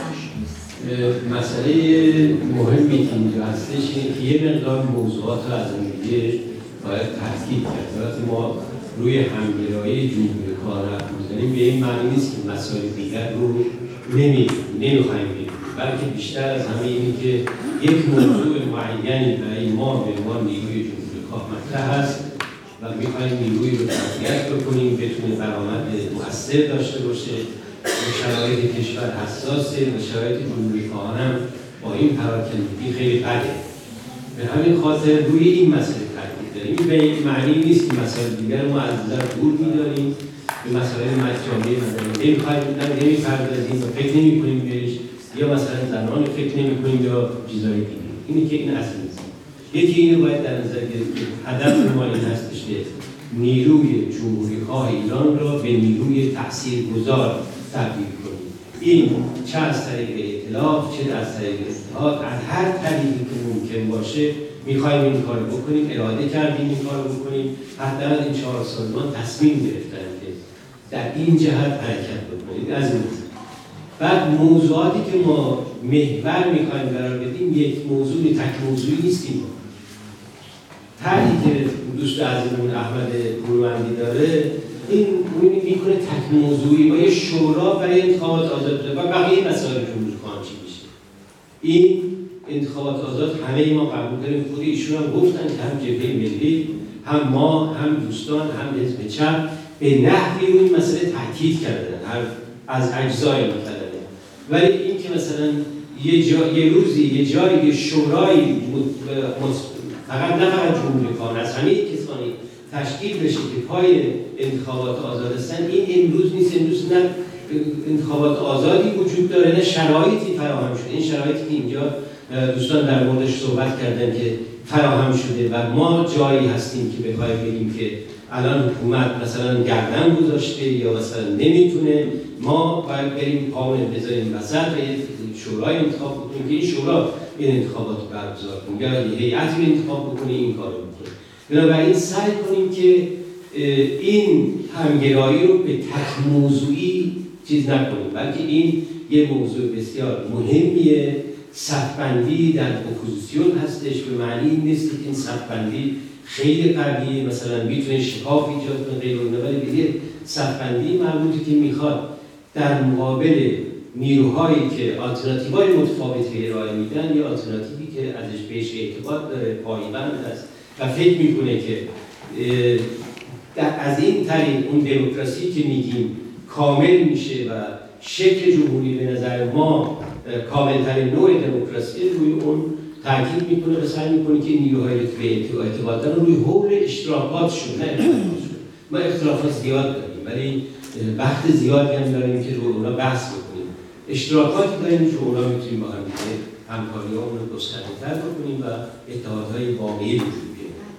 مسئله مهمی که اینجا هستش اینه که یه مقدار موضوعات رو از دیگه باید تحقیق کرد. وقتی ما روی همگرایی جمهوری کار می‌زنیم به این معنی نیست که مسائل دیگر رو نمی نمی‌خوایم بگیم. بلکه بیشتر از همه اینه که یک موضوع معینی برای ما به عنوان نیروی جمهوری کار مطرح هست و می‌خوایم نیروی رو تقویت بکنیم بتونه برآمد مؤثر داشته باشه. شرایط کشور حساسه و شرایط هم با این پراکندگی خیلی بده به همین خاطر روی این مسئله تاکید داریم. به این معنی نیست که مسائل دیگر ما از نظر دور میداریم. به مسائل مجامعه مدنی نمی‌پردازیم و فکر نمی‌کنیم بهش. یا مثلا زنان فکر نمی‌کنیم یا چیزهای دیگه. اینی که این اصل نیست. یکی اینو باید در نظر گرفت که هدف ما این هستش که نیروی جمهوری خواه ایران را به نیروی تاثیرگذار تبدیل کنیم این چه از طریق اطلاف چه از طریق از هر طریقی که ممکن باشه می‌خوایم این کار بکنیم اراده کردیم این کار بکنیم. حتی این چهار سازمان تصمیم گرفتن که در این جهت حرکت بکنیم. از این بعد موضوعاتی که ما محور می‌خوایم قرار بدیم یک موضوع تک موضوعی نیستیم ما. طرحی که دوست عزیزمون احمد گروهندی داره این می‌کنه تک موضوعی با یه شورا برای انتخابات آزاد و بقیه مسائل جمهوری خواهان چی میشه؟ این انتخابات آزاد همه ما قبول داریم. خود ایشون هم گفتن که هم جبهه ملی هم ما هم دوستان هم حزب چپ به نحوی این مسئله تاکید کردن. هر از اجزای مطلبه ولی این که مثلا یه, جا، یه روزی یه جایی یه شورایی فقط نه فقط جمهوری خواهان از همه تشکیل بشه که پای انتخابات آزاد هستن. این امروز نیست امروز نه انتخابات آزادی وجود داره نه شرایطی فراهم شده. این شرایطی که اینجا دوستان در موردش صحبت کردن که فراهم شده و ما جایی هستیم که بخوایم بگیم که الان حکومت مثلا گردن گذاشته یا مثلا نمی‌تونه. ما باید بریم پامون بذاریم وسط و شورای انتخاب بکنیم که این شورا این انتخابات برگزار کنیم یا یه هیئتی انتخاب بکنه این کارو بنابراین سعی کنیم که این همگرایی رو به تک موضوعی چیز نکنیم بلکه این یه موضوع بسیار مهمیه. صفبندی در اپوزیسیون هستش به معنی نیست که این صفبندی خیلی قویه. مثلا می‌تونه شکاف ایجاد کنه غیر ولی به صفبندی مربوطی که می‌خواد در مقابل نیروهایی که آلترناتیوهای متفاوتی ارائه میدن یا آلترناتیوی که ازش بهش اعتقاد داره پایبند هست و فکر می‌کنه که از این طریق اون دموکراسی که میگیم کامل میشه و شکل جمهوری به نظر ما کاملترین نوع دموکراسی روی اون تاکید می‌کنه و سعی می‌کنه که نیروهای به اعتقاد دارن روی حول اشتراکاتشون نه ما اختلافات زیاد داریم ولی وقت زیادی هم داریم که روی اونا بحث بکنیم. اشتراکاتی داریم که اونا می‌تونیم با هم همکاری رو گسترده بکنیم و اتحادهای واقعی بیاریم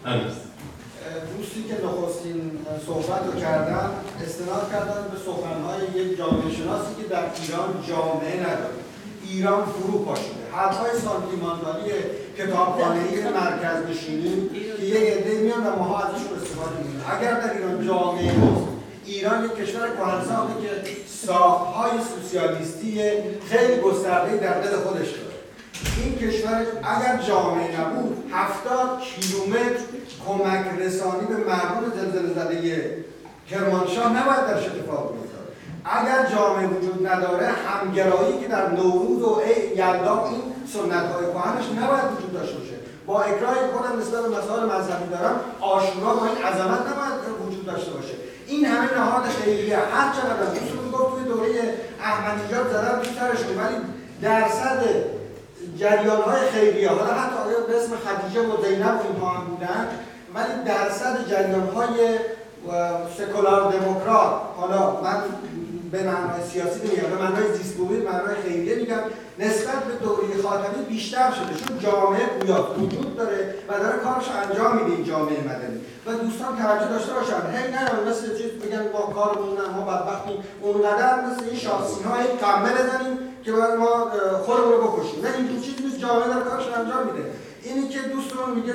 دوستی که نخستین صحبت رو کردن استناد کردن به سخنهای یک جامعه شناسی که در ایران جامعه نداره. ایران فرو پاشیده. حرفهای سانتیمانتالی کتابخانه مرکز نشینی که یه عده میان و ماها ازشون استفاده می‌کنیم اگر در ایران جامعه هست ایران یک کشور کهنساخته که ساختهای سوسیالیستی خیلی گسترده در دل خودش داره. این کشور اگر جامعه نبود هفتاد کیلومتر کمک رسانی به مردم زلزله زده کرمانشاه نباید درش اتفاق بیفتاد. اگر جامعه وجود نداره همگرایی که در نوروز و یلدا این سنت های کهنش نباید وجود داشته باشه. با اکراهی خودم نسبت به مسائل مذهبی دارم آشورا با این عظمت نباید وجود داشته باشه. این همه نهاد خیریه. هر چقدر دوستون گفت توی دوره احمدی نژاد زدن تو سرشون ولی درصد جریان های خیریه. حالا حتی آیا به اسم خدیجه و زینب اینها هم بودن؟ ولی درصد جریان های سکولار دموکرات حالا من به معنای سیاسی نمیگم به معنای زیست به معنای خیریه میگم نسبت به دوره خاتمی بیشتر شده. چون جامعه گویا وجود داره و داره کارش انجام میده این جامعه مدنی. و دوستان توجه داشته باشن. هی نه مثل چیز بگن ما کارمون ما بدبختیم. اونقدر مثل این شاسی های کمه بزنیم که باید ما خودمون رو بکشیم. نه این چیزی نیست جامعه داره کارش انجام میده. اینی که دوستان میگه.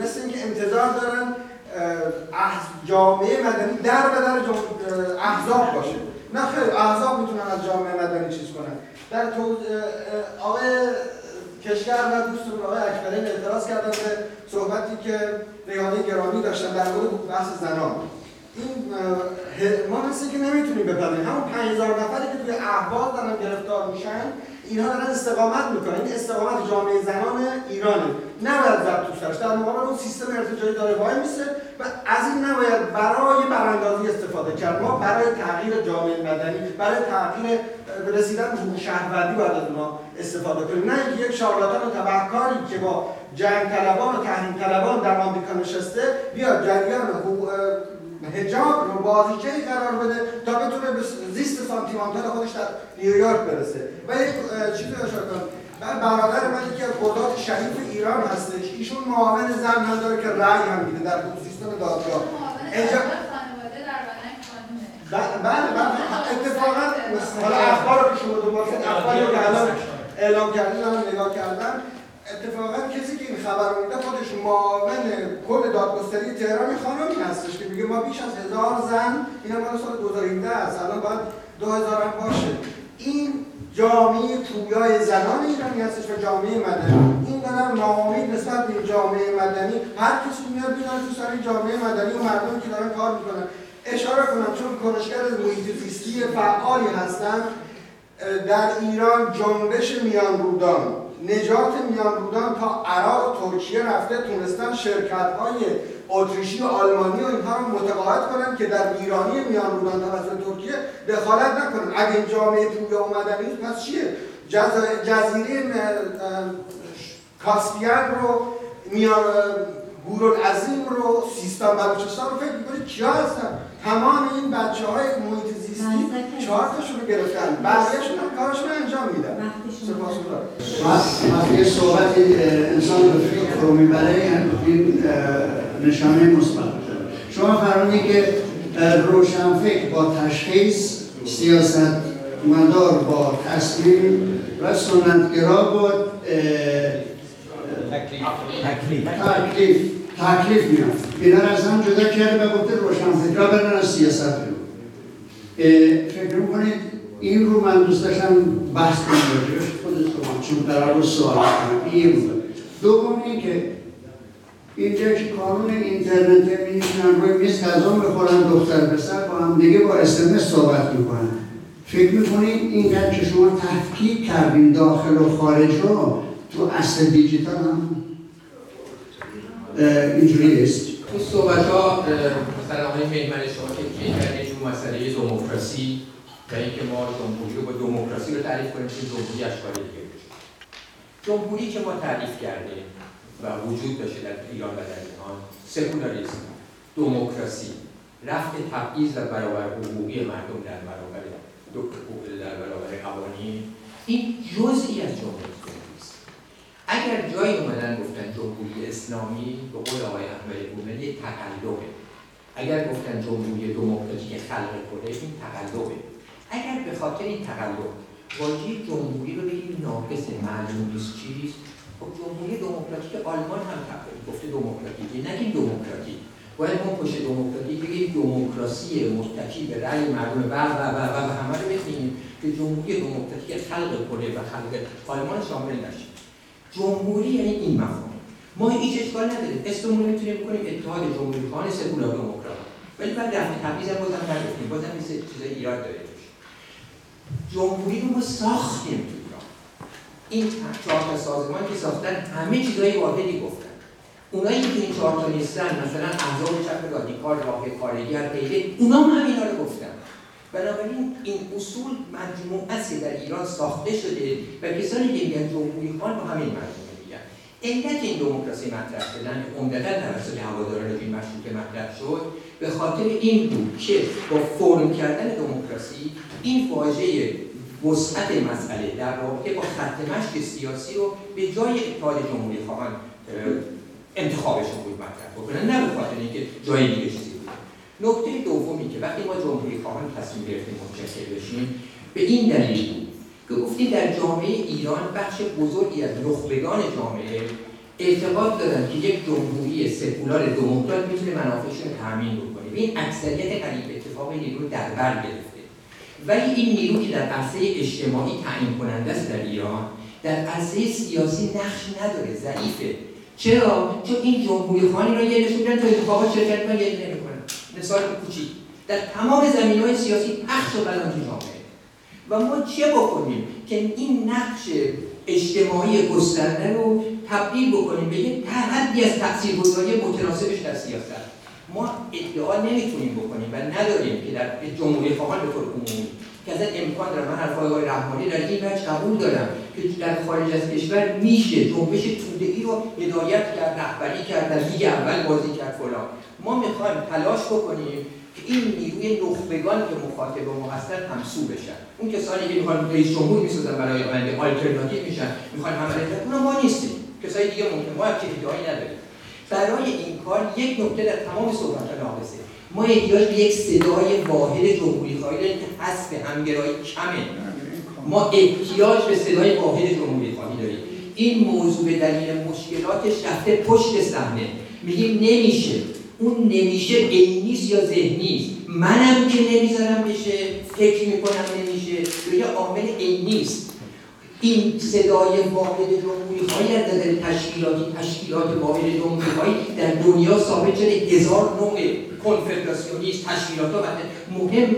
مثل اینکه انتظار دارن جامعه مدنی در به در احزاب باشه. نه خیلی احزاب می‌تونن از جامعه مدنی چیز کنن. در تو آقای کشگر و دوستون آقای اکبرین اعتراض کردن به صحبتی که ریانه گرامی داشتن در مورد بحث زنان. این ما مثل که نمی‌تونیم بپذیریم همون 5000 نفری که توی احوال دارن گرفتار میشن اینها دارن استقامت می‌کنن. این استقامت جامعه زنان ایرانه. نباید زد تو سرش در مقابل اون سیستم ارتجاعی داره وای میسه و از این نباید برای براندازی استفاده کرد. ما برای تغییر جامعه مدنی برای تغییر رسیدن به شهروندی باید از اونها استفاده کنیم. نه اینکه یک شارلاتان و تبهکاری که با جنگ طلبان و تحریم طلبان در آمریکا نشسته بیاد جریان هجاب رو بازیچه قرار بده تا بتونه به زیست سانتیمانتال خودش در نیویورک برسه. و یک چیزی اشاره کنم. برادر من یکی از قضات شریف ایران هستش. ایشون معاون زن هم داره که رأی هم میده در سیستم دادگاه. بله بله اتفاقا حالا اخبار رو که شما دوباره اخباری که الان اعلام کردین نگاه کردن اتفاقا کسی که این خبر رو میده خودش معاون کل دادگستری تهران خانمی هستش که میگه ما بیش از هزار زن این مال سال 2017 است الان باید 2000 هم باشه. این جامعه پویای زنان ایرانی هستش و جامعه مدنی. این قدر ناامید نسبت به جامعه مدنی. هر کسی میاد بیان تو سر جامعه مدنی و مردم که دارن کار می‌کنن. اشاره کنم چون کنشگر محیط زیستی فعالی هستن در ایران جنبش میان رودان. نجات میان بودن تا عراق ترکیه رفته تونستن شرکت های اتریشی و آلمانی و اینها رو متقاعد کنن که در ایرانی میان بودن توسط ترکیه دخالت نکنن. اگه این جامعه پویا اومدن نیست پس چیه؟ جزیره کاسپیان رو میان عظیم رو سیستان بلوچستان رو فکر می‌کنید کیا هستن؟ تمام این بچه های محیط زیستی چهار تاشون رو گرفتن. بقیهشون هم کارشون انجام میدن. وقتی صحبت انسان به فکر رو می‌بره این نشانه مثبت شما فرمودید که فکر با تشخیص سیاست مدار با تصمیم و سنتگرا با تکلیف. تکلیف. تکلیف میاد اینا از هم جدا کرده و گفته روشنفکرها برن از سیاست بیرون. فکر می‌کنید این رو من دوست داشتم بحث کنم خودتون چون قرار رو سوال کنم. این دوم این که اینجا که کانون اینترنت میشنن روی میز غذا می‌خورن دختر پسر با هم دیگه با اسمس صحبت می‌کنن. فکر می‌کنید اینقدر که شما تفکیک کردین داخل و خارج رو تو اصل دیجیتال هم؟ اینجوری است این صحبت ها مثلا آقای میمن شما که که جور مسئله دموکراسی؟ و اینکه ما جمهوری با دموکراسی رو تعریف کنیم که جمهوری اشکال دیگه؟ جمهوری که ما تعریف کردیم و وجود داشته در ایران و در جهان سکولاریسم دموکراسی رفت تبعیض در برابر حقوقی مردم در برابر در برابر قوانین این جزئی از جمهوری. اگر جایی اومدن گفتن جمهوری اسلامی به قول آقای احمد گونه یه تقلبه. اگر گفتن جمهوری دموکراتیک خلق کنه این تقلبه. اگر به خاطر این تقلب واژه جمهوری رو بگیم ناقص معلوم نیست چیست خب جمهوری دموکراتیک آلمان هم گفته دموکراتیک. نگیم دموکراتیک. باید ما پشت دموکراتیک بگیم دموکراسی متکی به رأی مردم. و و و و همه رو بخینیم که جمهوری دموکراتیک خلق کنه و خلق آلمان شامل نشه. جمهوری یعنی این مفهوم ما هیچ اشکال نداریم. اسممون می‌تونیم بکنیم اتحاد جمهوری خانه سکولار دموکرات. ولی بعد رفع تبعیض هم بازم نگفتیم. بازم این چیز ایراد داره جمهوری رو ما ساختیم تو ایران. این چهار سازمان که ساختن همه چیزای واحدی گفتن. اونایی که این چهار تا نیستن مثلا احزاب چپ رادیکال راه کارگر غیره اونا هم همینا رو گفتن. بنابراین این اصول مجموعه در ایران ساخته شده و کسانی که میگن جمهوری خان با همین مجموعه میگن. علت این دموکراسی مطرح شدن که عمدتا توسط هواداران این مشروطه مطرح شد به خاطر این بود که با فرم کردن دموکراسی این واژه وسعت مسئله در رابطه با خط مشق سیاسی رو به جای اتحاد جمهوری خواهان انتخابشون بود مطرح بکنن. نه به خاطر اینکه جای دیگه نکته دومی که وقتی ما جمهوری خواهان تصمیم گرفتیم متشکل بشیم به این دلیل بود که گفتیم در جامعه ایران بخش بزرگی از نخبگان جامعه اعتقاد دارن که یک جمهوری سکولار دموکرات می‌تونه منافعشون تامین بکنه. به این اکثریت قریب اتفاق نیرو در بر گرفته. ولی این نیرو که در عرصه اجتماعی تعیین کننده است در ایران در عرصه سیاسی نقش نداره ضعیفه. چرا؟ چون این جمهوری خانی را یه نشون میدن تو انتخابات شرکت من یه مثال کوچیک. در تمام زمین های سیاسی پخش و بلان جامعه و ما چه بکنیم که این نقش اجتماعی گسترده رو تبدیل بکنیم به یک تحدی از تاثیرگذاری متناسبش در سیاست؟ ما ادعا نمی‌تونیم بکنیم و نداریم که در جمهوری خواهان به طور عمومی که از امکان دارم من حرفای رحمانی در این وجه قبول دارم که در خارج از کشور میشه. جنبش توده ای رو هدایت کرد رهبری کرد در لیگ اول بازی کرد فلان. ما می‌خوایم تلاش بکنیم که این نیروی نخبگان که مخاطب ما هستن همسو بشن. اون کسانی که می‌خوان رئیس جمهور می‌سازن برای آینده آلترناتیو میشن می‌خوان حمله کنن ما نیستیم. کسای دیگه ممکن ما چه ادعایی نداریم. برای این کار یک نکته در تمام صحبت ناقصه. ما احتیاج به یک صدای واحد جمهوری خواهی داریم که حذف همگرایی کمه. ما احتیاج به صدای واحد جمهوری خواهی داریم. این موضوع به دلیل مشکلاتش رفته پشت صحنه. میگیم نمیشه. اون نمیشه عینیست یا ذهنیست منم که نمی‌ذارم بشه فکر می‌کنم نمیشه. یا عامل عینیست این صدای واحد جمهوری خواهی از نظر تشکیلاتی تشکیلات واحد جمهوری خواهی در دنیا ثابت شده هزار نوع کنفدراسیونیست تشکیلات ها مهم.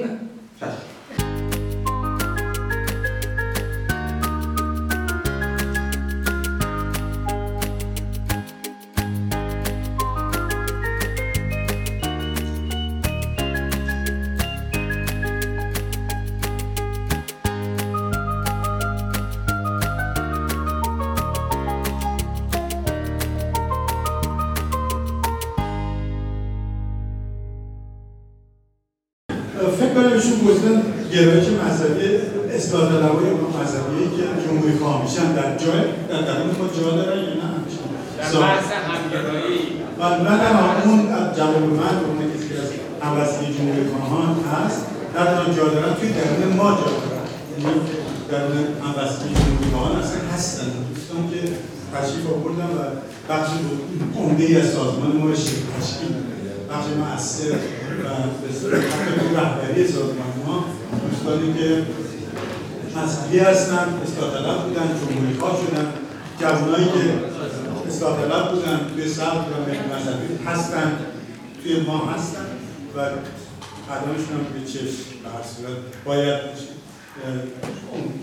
هموستی جمهوری خواهان هست. در درون جا دارن توی درون ما جا دارن. یعنی درون هموستی جمهوری خواهان اصلا هستن. دوستان که تشریف آوردن و بخش عمده ای از سازمان ما رو تشکیل بخش مؤثر و حتی رهبری سازمان ما دوستانی که مذهبی هستن اصلاح بودن جمهوری خواه شدن جوانایی که اصلاح بودن توی سبت و مذهبی هستن توی ما هستن. و قدمشون هم به چشم به هر صورت باید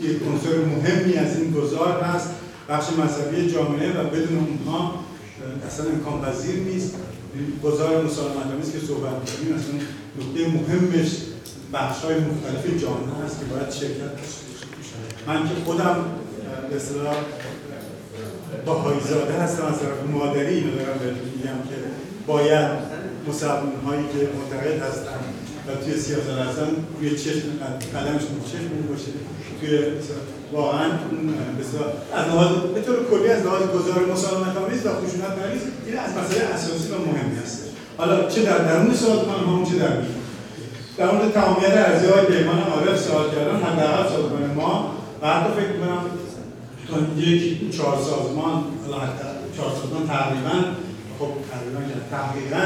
یک عنصر مهمی از این گذار هست بخش مذهبی جامعه و بدون اونها اصلا امکان پذیر نیست. گذار مسالمت آمیز که صحبت می‌کنیم. اصلا نکته مهمش بخش های مختلف جامعه هست که باید شرکت من که خودم به اصطلاح باهایی هستم از طرف مادری. اینو دارم بهتون میگم که باید مسلمان هایی که معتقد هستن و توی سیاست هستن روی چشم قدمشون چشم باشه. توی واقعا از لحاظ به طور کلی از لحاظ گذار مسالمت آمیز و خشونت مریض این از مسئله اساسی و مهمی هست. حالا چه در درون سازمان هم چه در بیرون در مورد تمامیت ارزی های پیمان عارف سوال کردن حداقل سازمان ما و حتی فکر می‌کنم تا یک چهار سازمان حتی چهار سازمان تقریبا خب تقریبا تقریبا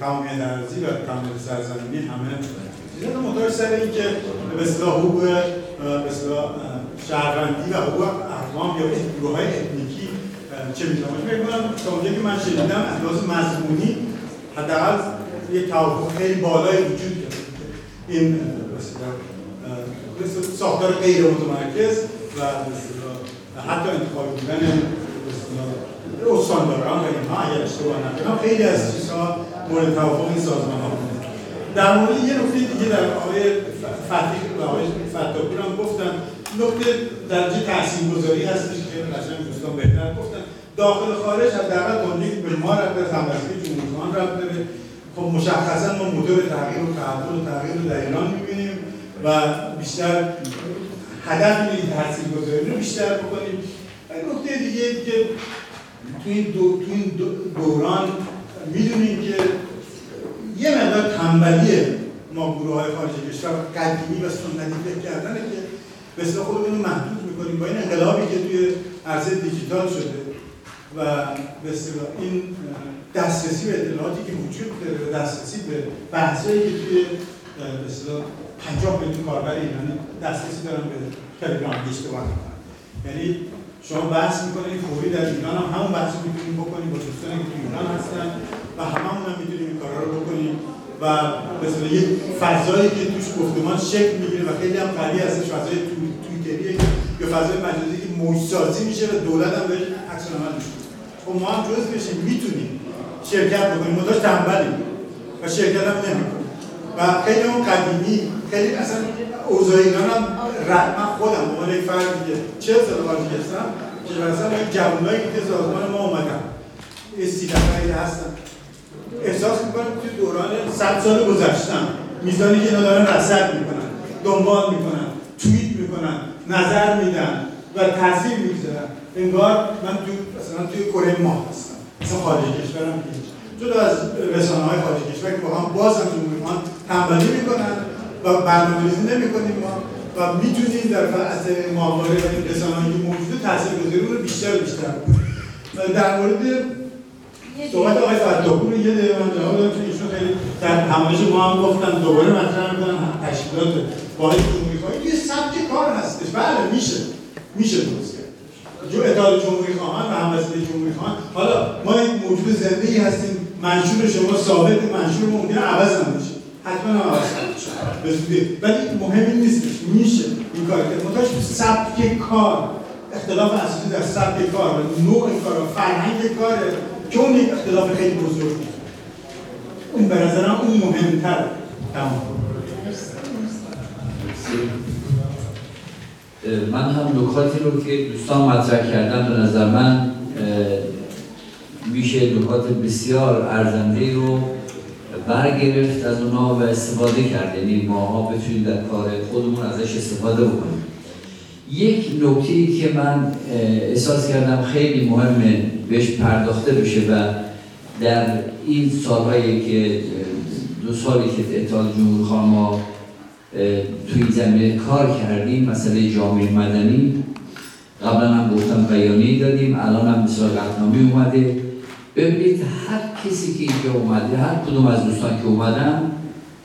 تمامیت ارزی و تمامیت سرزمینی همه چیزا مطابق سر این که به اصطلاح حقوق به شهروندی و حقوق اقوام یا گروه های اتنیکی چه می‌تونم فکر کنم تا اونجا که من شنیدم از لحاظ مضمونی حداقل یک توافق خیلی بالایی وجود داره. این ساختار غیر متمرکز و حتی انتخابی بودن استانداران و اینها اگر اشتباه نکنم خیلی از چیزها مورد توافق این سازمان ها بوده. در مورد یه نکته دیگه در آقای فتیح و آقای فتاپور هم گفتن. نکته درجه تحصیل گذاری هستش که قشنگ دوستان بهتر گفتن. داخل خارج حداقل تولید به ما رفت داره همبستگی جمهوری خواهان رفت داره خب مشخصا ما موتور تغییر و تحول و تغییر در ایران می‌بینیم و بیشتر هدف این تحصیل گذاری رو بیشتر بکنیم. نکته دیگه که تو این, دو، تو این دوران می‌دونیم که یه مقدار تنبلی ما گروه های خارج کشور قدیمی و سنتی فکر کردنه که مثل خودمون محدود می‌کنیم با این انقلابی که توی عرصه دیجیتال شده و به این دسترسی به اطلاعاتی که وجود داره دسترسی به بحثایی که توی به اصطلاح 50 میلیون کاربر ایرانی دسترسی دارن به تلگرام اشتباه یعنی شما بحث می‌کنید فوری در ایران هم همون بحث می‌تونیم بکنیم با دوستانی که ایران هستن و هممون هم می‌تونیم این کارا رو بکنیم و مثلا یک فضایی که توش گفتمان شکل می‌گیره و خیلی هم قوی هستش فضای توییتریه یا فضای مجازی که موجسازی میشه و دولت هم بهش عکس العمل میشه. خب ما هم جز بشیم می‌تونیم شرکت بکنیم ما تنبلیم و شرکت هم نمی‌کنیم. و خیلی اون قدیمی خیلی اصلا اوضاع ایران هم من خودم به یک فردی که چه سال خارج هستم که مثلا این جوانایی که سازمان ما اومدن استیلافایی هستن احساس می‌کنم که دوران 100 سال گذشتن میزانی که اینا دارن رصد می‌کنن دنبال می‌کنن توییت می‌کنن نظر میدن و تاثیر می‌گذارن. انگار من تو مثلا توی کره ماه هستم. مثلا خارج کشورم که جدا از رسانه های خارج کشور که با هم باز هم جمهوری تنبلی می‌کنن. و برنامه‌ریزی نمی‌کنیم ما. و می‌تونیم در از معامله و این که موجوده تاثیرگذاری رو بیشتر بیشتر در مورد صحبت آقای فتاپور یه دقیقه من جواب دادم چون ایشون خیلی در همایش ما هم گفتن دوباره مطرح می‌کنن تشکیلات واحد جمهوری خواهی. یه سبک کار هستش. بله میشه. میشه درست کرد. جو اتحاد جمهوری خواهان و همبستگی جمهوری خواهان. حالا ما یک موجود زنده ای هستیم. منشور شما ثابت منشور ممکنه عوض هم بشه حتما عوض به زودی ولی مهمی نیستش میشه این کار کرد. منتهاش سبک کار. اختلاف اساسی در سبک کار. و نوع کار و فرهنگ کاره که اون اختلاف خیلی بزرگ اون به نظرم اون مهمتر. تمام. من هم نکاتی رو که دوستان مطرح کردن به نظر من میشه نکات بسیار ارزنده رو برگرفت از اونا و استفاده کرد. یعنی ماها بتونیم در کار خودمون ازش استفاده بکنیم. یک نکته که من احساس کردم خیلی مهمه بهش پرداخته بشه و در این سالهایی که دو سالی که اتحاد جمهور ما توی زمینه کار کردیم مسئله جامعه مدنی. قبلا هم گفتم بیانیه دادیم الان هم مثلا قطنامه اومده. ببینید هر کسی که اینجا اومده هر کدوم از دوستان که اومدن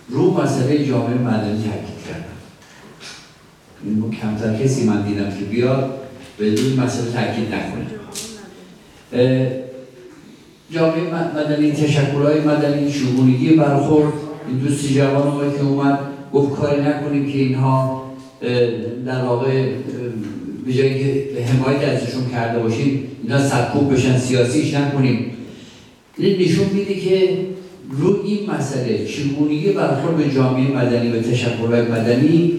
رو مسئله جامعه مدنی تاکید کردن. این کمتر کسی من دیدم که بیاد بدون مسئله تاکید نکنه. جامعه مدنی تشکلهای مدنی شگونگی برخورد. این دوستی جوان که اومد گفت کاری نکنیم که اینها در واقع به جایی که حمایت ازشون کرده باشیم اینا سرکوب بشن سیاسیش نکنیم. این نشون میده که رو این مسئله چگونگی برخورد به جامعه مدنی و تشکلهای مدنی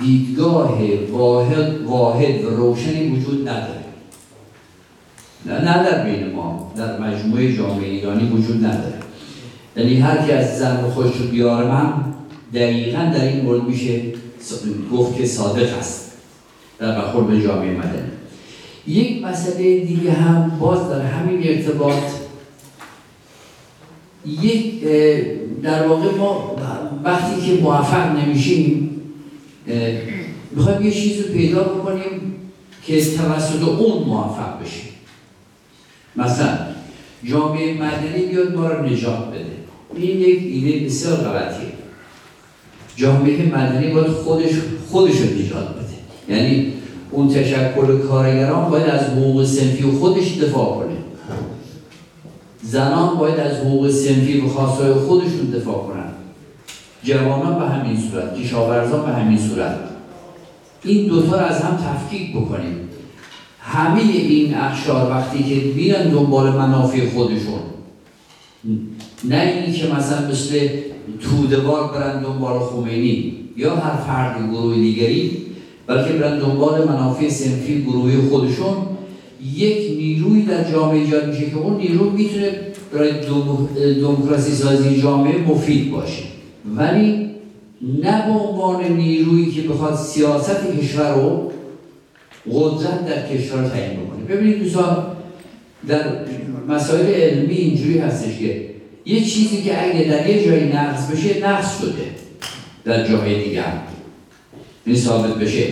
دیدگاه واحد, واحد و روشنی وجود نداره. نه, نه در بین ما در مجموعه جامعه ایرانی وجود نداره. یعنی هر کی از زن خودش رو بیاره من دقیقا در این مورد میشه گفت که صادق است در برخورد به جامعه مدنی. یک مسئله دیگه هم باز در همین ارتباط یک در واقع ما وقتی که موفق نمیشیم می‌خوایم یه چیزی پیدا بکنیم که توسط اون موفق بشیم. مثلا جامعه مدنی بیاد ما رو نجات بده. این یک ایده بسیار غلطیه. جامعه مدنی باید خودش خودش رو نجات بده. یعنی اون تشکل کارگران باید از حقوق سنفی و خودش دفاع کنه. زنان باید از حقوق سنفی و خواستای خودشون دفاع کنن جوانان به همین صورت کشاورزان به همین صورت. این دوتا رو از هم تفکیک بکنیم. همه این اخشار وقتی که بیان دنبال منافع خودشون نه اینی که مثلا مثل تودوار برن دنبال خمینی یا هر فرد گروه دیگری بلکه برن دنبال منافع سنفی گروهی خودشون. یک نیروی در جامعه ایجاد میشه که اون نیرو می‌تونه برای دموکراسی سازی جامعه مفید باشه. ولی نه به عنوان نیرویی که بخواد سیاست کشور رو قدرت در کشور تعیین بکنه. ببینید دوستان در مسائل علمی اینجوری هستش که یه چیزی که اگه در یه جایی نقص بشه نقص شده در جای دیگر این ثابت بشه.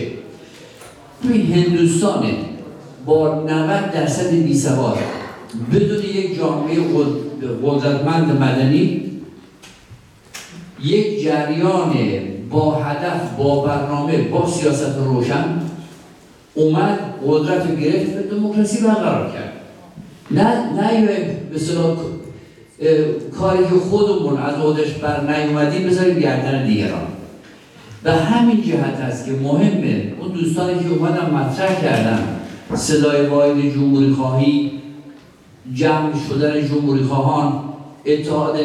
تو این با 90 درصد بیسواد بدون یک جامعه قدرتمند مدنی یک جریان با هدف با برنامه با سیاست روشن اومد قدرت گرفت و دموکراسی برقرار کرد. نه نه به کاری که خودمون از خودش بر نیومدیم بذاریم گردن دیگران. به همین جهت است که مهمه اون دوستانی که اومدن مطرح کردن صدای واحد جمهوری خواهی جمع شدن جمهوری خواهان اتحاد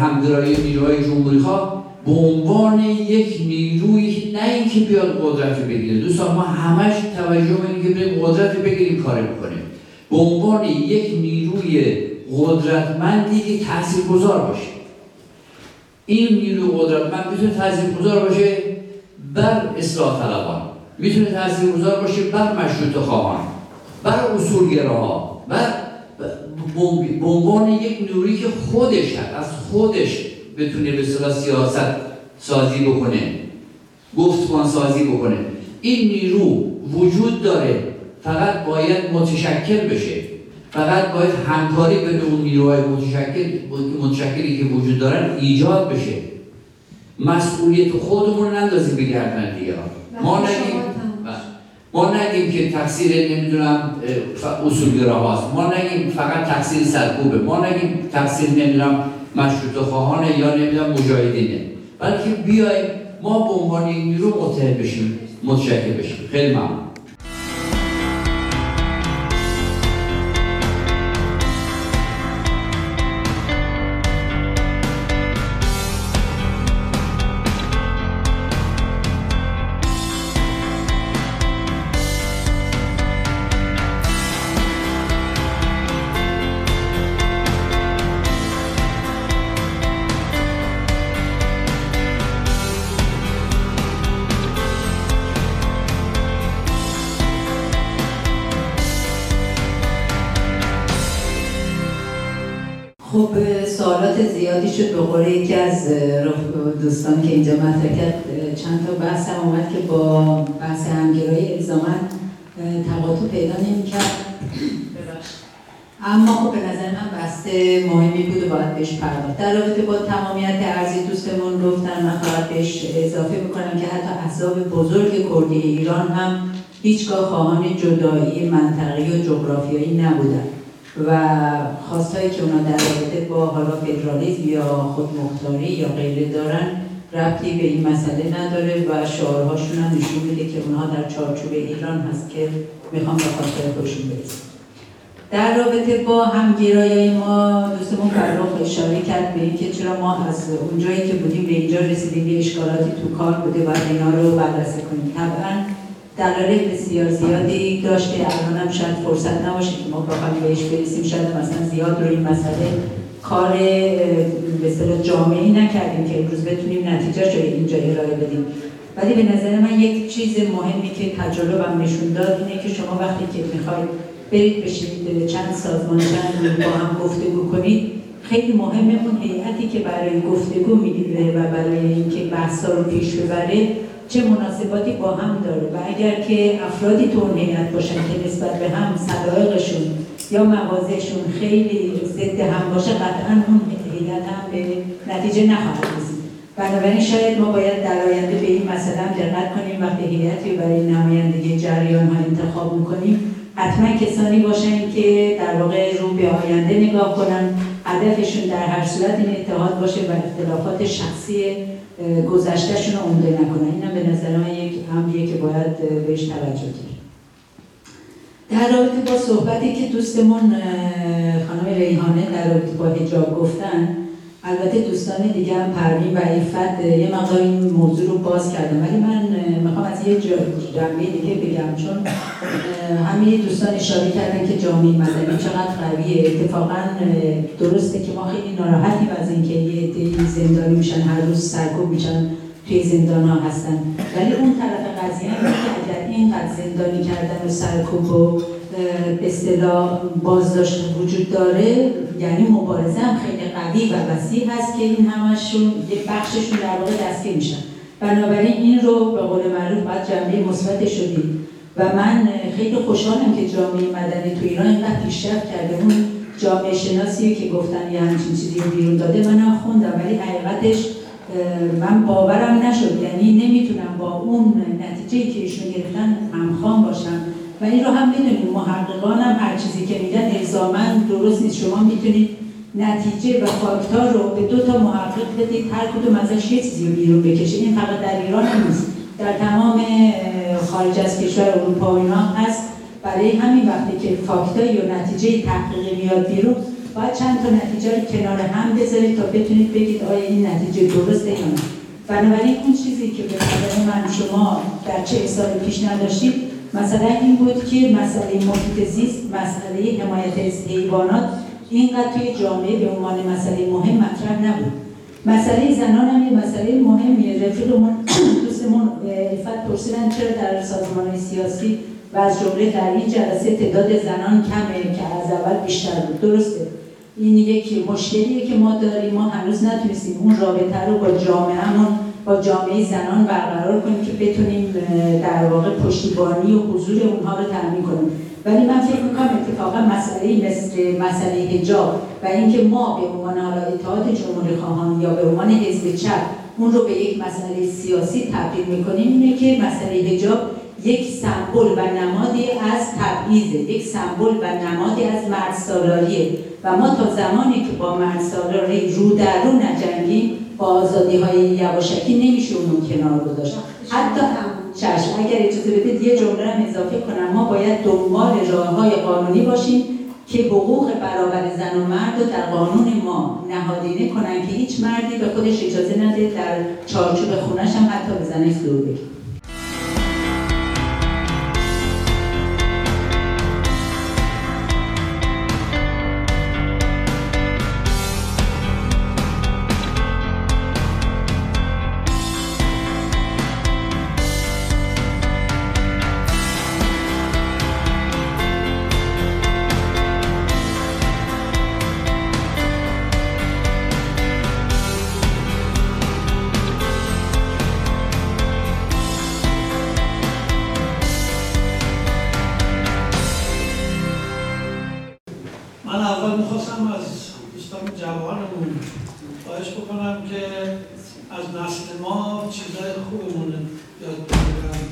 همگرایی نیروهای جمهوری خواه به عنوان یک نیروی نه اینکه بیاد قدرت بگیره. دوستان ما همش توجه به که بریم قدرت بگیریم کار بکنیم. به عنوان یک نیروی قدرتمندی که تاثیرگذار باشه. این نیروی قدرتمند می‌تونه تاثیرگذار باشه بر اصلاح طلبان. می‌تونه تاثیرگذار باشه بر مشروط خواهان بر اصولگراها بر به عنوان یک نیرویی که خودش هست از خودش بتونه به سیاست سازی بکنه گفتمان سازی بکنه. این نیرو وجود داره فقط باید متشکل بشه فقط باید همکاری بین اون نیروهای متشکل متشکلی که وجود دارن ایجاد بشه. مسئولیت خودمون رو نندازیم به گردن دیگران. ما نگیم ما نگیم که تقصیر نمی‌دونم اصولگرا هاست. ما نگیم فقط تقصیر سرکوبه. ما نگیم تقصیر نمی‌دونم مشروط خواهانه یا نمی‌دونم مجاهدینه. بلکه بیایم ما به عنوان نیرو متحد بشیم متشکل بشیم. خیلی ممنون. چند تا بحث هم اومد که با بحث همگرایی الزامن تقاطع پیدا نمی‌کرد. اما خب به نظر من بحث مهمی بود و باید بهش پرداخت. در رابطه با تمامیت ارزی دوستمون گفتن من فقط بهش اضافه بکنم که حتی احزاب بزرگ کردی ایران هم هیچگاه خواهان جدایی منطقی و جغرافیایی نبودن. و خواستایی که اونا در رابطه با حالا فدرالیزم یا خودمختاری یا غیره دارن ربطی به این مسئله نداره و شعارهاشون هم نشون میده که اونها در چارچوب ایران هست که می‌خوام به خاطر خودشون برسن. در رابطه با همگیرایی ما دوستمون فرخ اشاره کرد به اینکه چرا ما از اونجایی که بودیم به اینجا رسیدیم یه اشکالاتی تو کار بوده و اینا رو بررسی کنیم. طبعا دلایل بسیار زیادی داشته. شاید فرصت نباشه که ما بخوایم بهش برسیم. شاید مثلا زیاد رو این مسئله کار به جامعی نکردیم که امروز بتونیم نتیجه رو اینجا ارائه بدیم. ولی به نظر من یک چیز مهمی که تجربم نشون داد اینه که شما وقتی که می‌خواید برید بشینید چند سازمان چند با هم گفتگو کنید خیلی مهمه اون هیئتی که برای گفتگو می‌دیده و برای اینکه بحثا رو پیش ببره چه مناسباتی با هم داره. و اگر که افرادی تو اون هیئت باشن که نسبت به هم صدایقشون یا موازهشون خیلی ضد هم باشه قطعا اون هیئت هم به نتیجه نخواهد رسید. بنابراین شاید ما باید در آینده به این مسئله هم دقت کنیم وقتی هیئتی برای نمایندگی جریان ها انتخاب می‌کنیم. حتما کسانی باشن که در واقع رو به آینده نگاه کنن. هدفشون در هر صورت این اتحاد باشه و اختلافات شخصی گذشتهشون رو عمده نکنن. اینم به نظر من یک که باید بهش توجه کرد در رابطه با صحبتی که دوستمون خانم ریحانه در رابطه با هجاب گفتن البته دوستان دیگه هم پروین و ایفت یه مقدار این موضوع رو باز کردم ولی من می‌خوام از یه جنبه دیگه بگم چون همه دوستان اشاره کردن که جامعه مدنی چقدر قویه. اتفاقا درسته که ما خیلی ناراحتیم از اینکه یه عده زندانی میشن هر روز سرکوب میشن توی زندان ها هستن. ولی اون طرف قضیه هم اینقدر زندانی کردن و سرکوب و اصطلاح بازداشت وجود داره. یعنی مبارزه هم خیلی قوی و وسیع هست که این همشون یه بخششون در واقع دستگیر میشن. بنابراین این رو به قول معروف باید جنبه مثبت شدید و من خیلی خوشحالم که جامعه مدنی تو ایران اینقدر پیشرفت کرده. اون جامعه شناسی که گفتن یه همچین چیزی رو بیرون داده. من خوندم ولی حقیقتش من باورم نشد. یعنی نمی‌تونم با اون نتیجه که ایشون گرفتن همخوان باشم. و این رو هم می‌دونیم محققان هم هر چیزی که میگن الزاما درست نیست. شما می‌تونید نتیجه و فاکتار رو به دو تا محقق بدید. هر کدوم ازش یه چیزی رو بیرون بکشید این فقط در ایران نیست. در تمام خارج از کشور اروپا و اینا هست. برای همین وقتی که فاکتایی و نتیجه تحقیقی میاد بیرون باید چند تا نتیجه رو کنار هم بذارید تا بتونید بگید آیا این نتیجه درسته یا نه. بنابراین اون چیزی که به نظر من شما در چه سال پیش نداشتید مثلا این بود که مسئله محیط زیست مسئله حمایت از حیوانات اینقدر توی جامعه به عنوان مسئله مهم مطرح نبود. مسئله زنان هم یه مسئله مهمیه. رفیقمون دوستمون افت پرسیدن چرا در سازمان سیاسی و از جمله در این جلسه تعداد زنان کمه که از اول بیشتر بود. درسته. این یک مشکلیه که ما داریم ما هنوز نتونستیم اون رابطه رو با جامعهمون با جامعه زنان برقرار کنیم که بتونیم در واقع پشتیبانی و حضور اونها رو تامین کنیم. ولی من فکر می‌کنم اتفاقا مسئله مثل مسئله حجاب و اینکه ما به عنوان حالا اتحاد جمهوری خواهان یا به عنوان حزب چپ اون رو به یک مسئله سیاسی تبدیل می‌کنیم اینه که مسئله حجاب یک سمبل و نمادی از تبعیضه یک سمبل و نمادی از مرد و ما تا زمانی که با مرد رو در رو نجنگیم با آزادی های یواشکی نمیشه اون کنار گذاشت. حتی چشم اگر اجازه بدید یه جمله هم اضافه کنم. ما باید دنبال راه های قانونی باشیم که حقوق برابر زن و مرد رو در قانون ما نهادینه کنن که هیچ مردی به خودش اجازه نده در چارچوب خونش هم حتی به زنش دور بگیره. من اول می‌خواستم از دوستان جوانمون خواهش بکنم که از نسل ما چیزای خوبمون یاد بگیرن.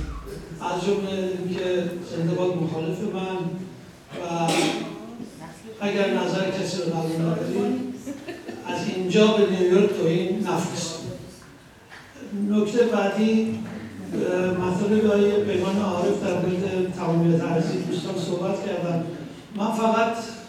از جمله اینکه زنده باد مخالف من و اگر نظر کسی رو قبول نداریم از اینجا به نیویورک تو این نفس. نکته بعدی مطلب آقای پیمان عارف در مورد تمامیت ارزی دوستان صحبت کردن. من فقط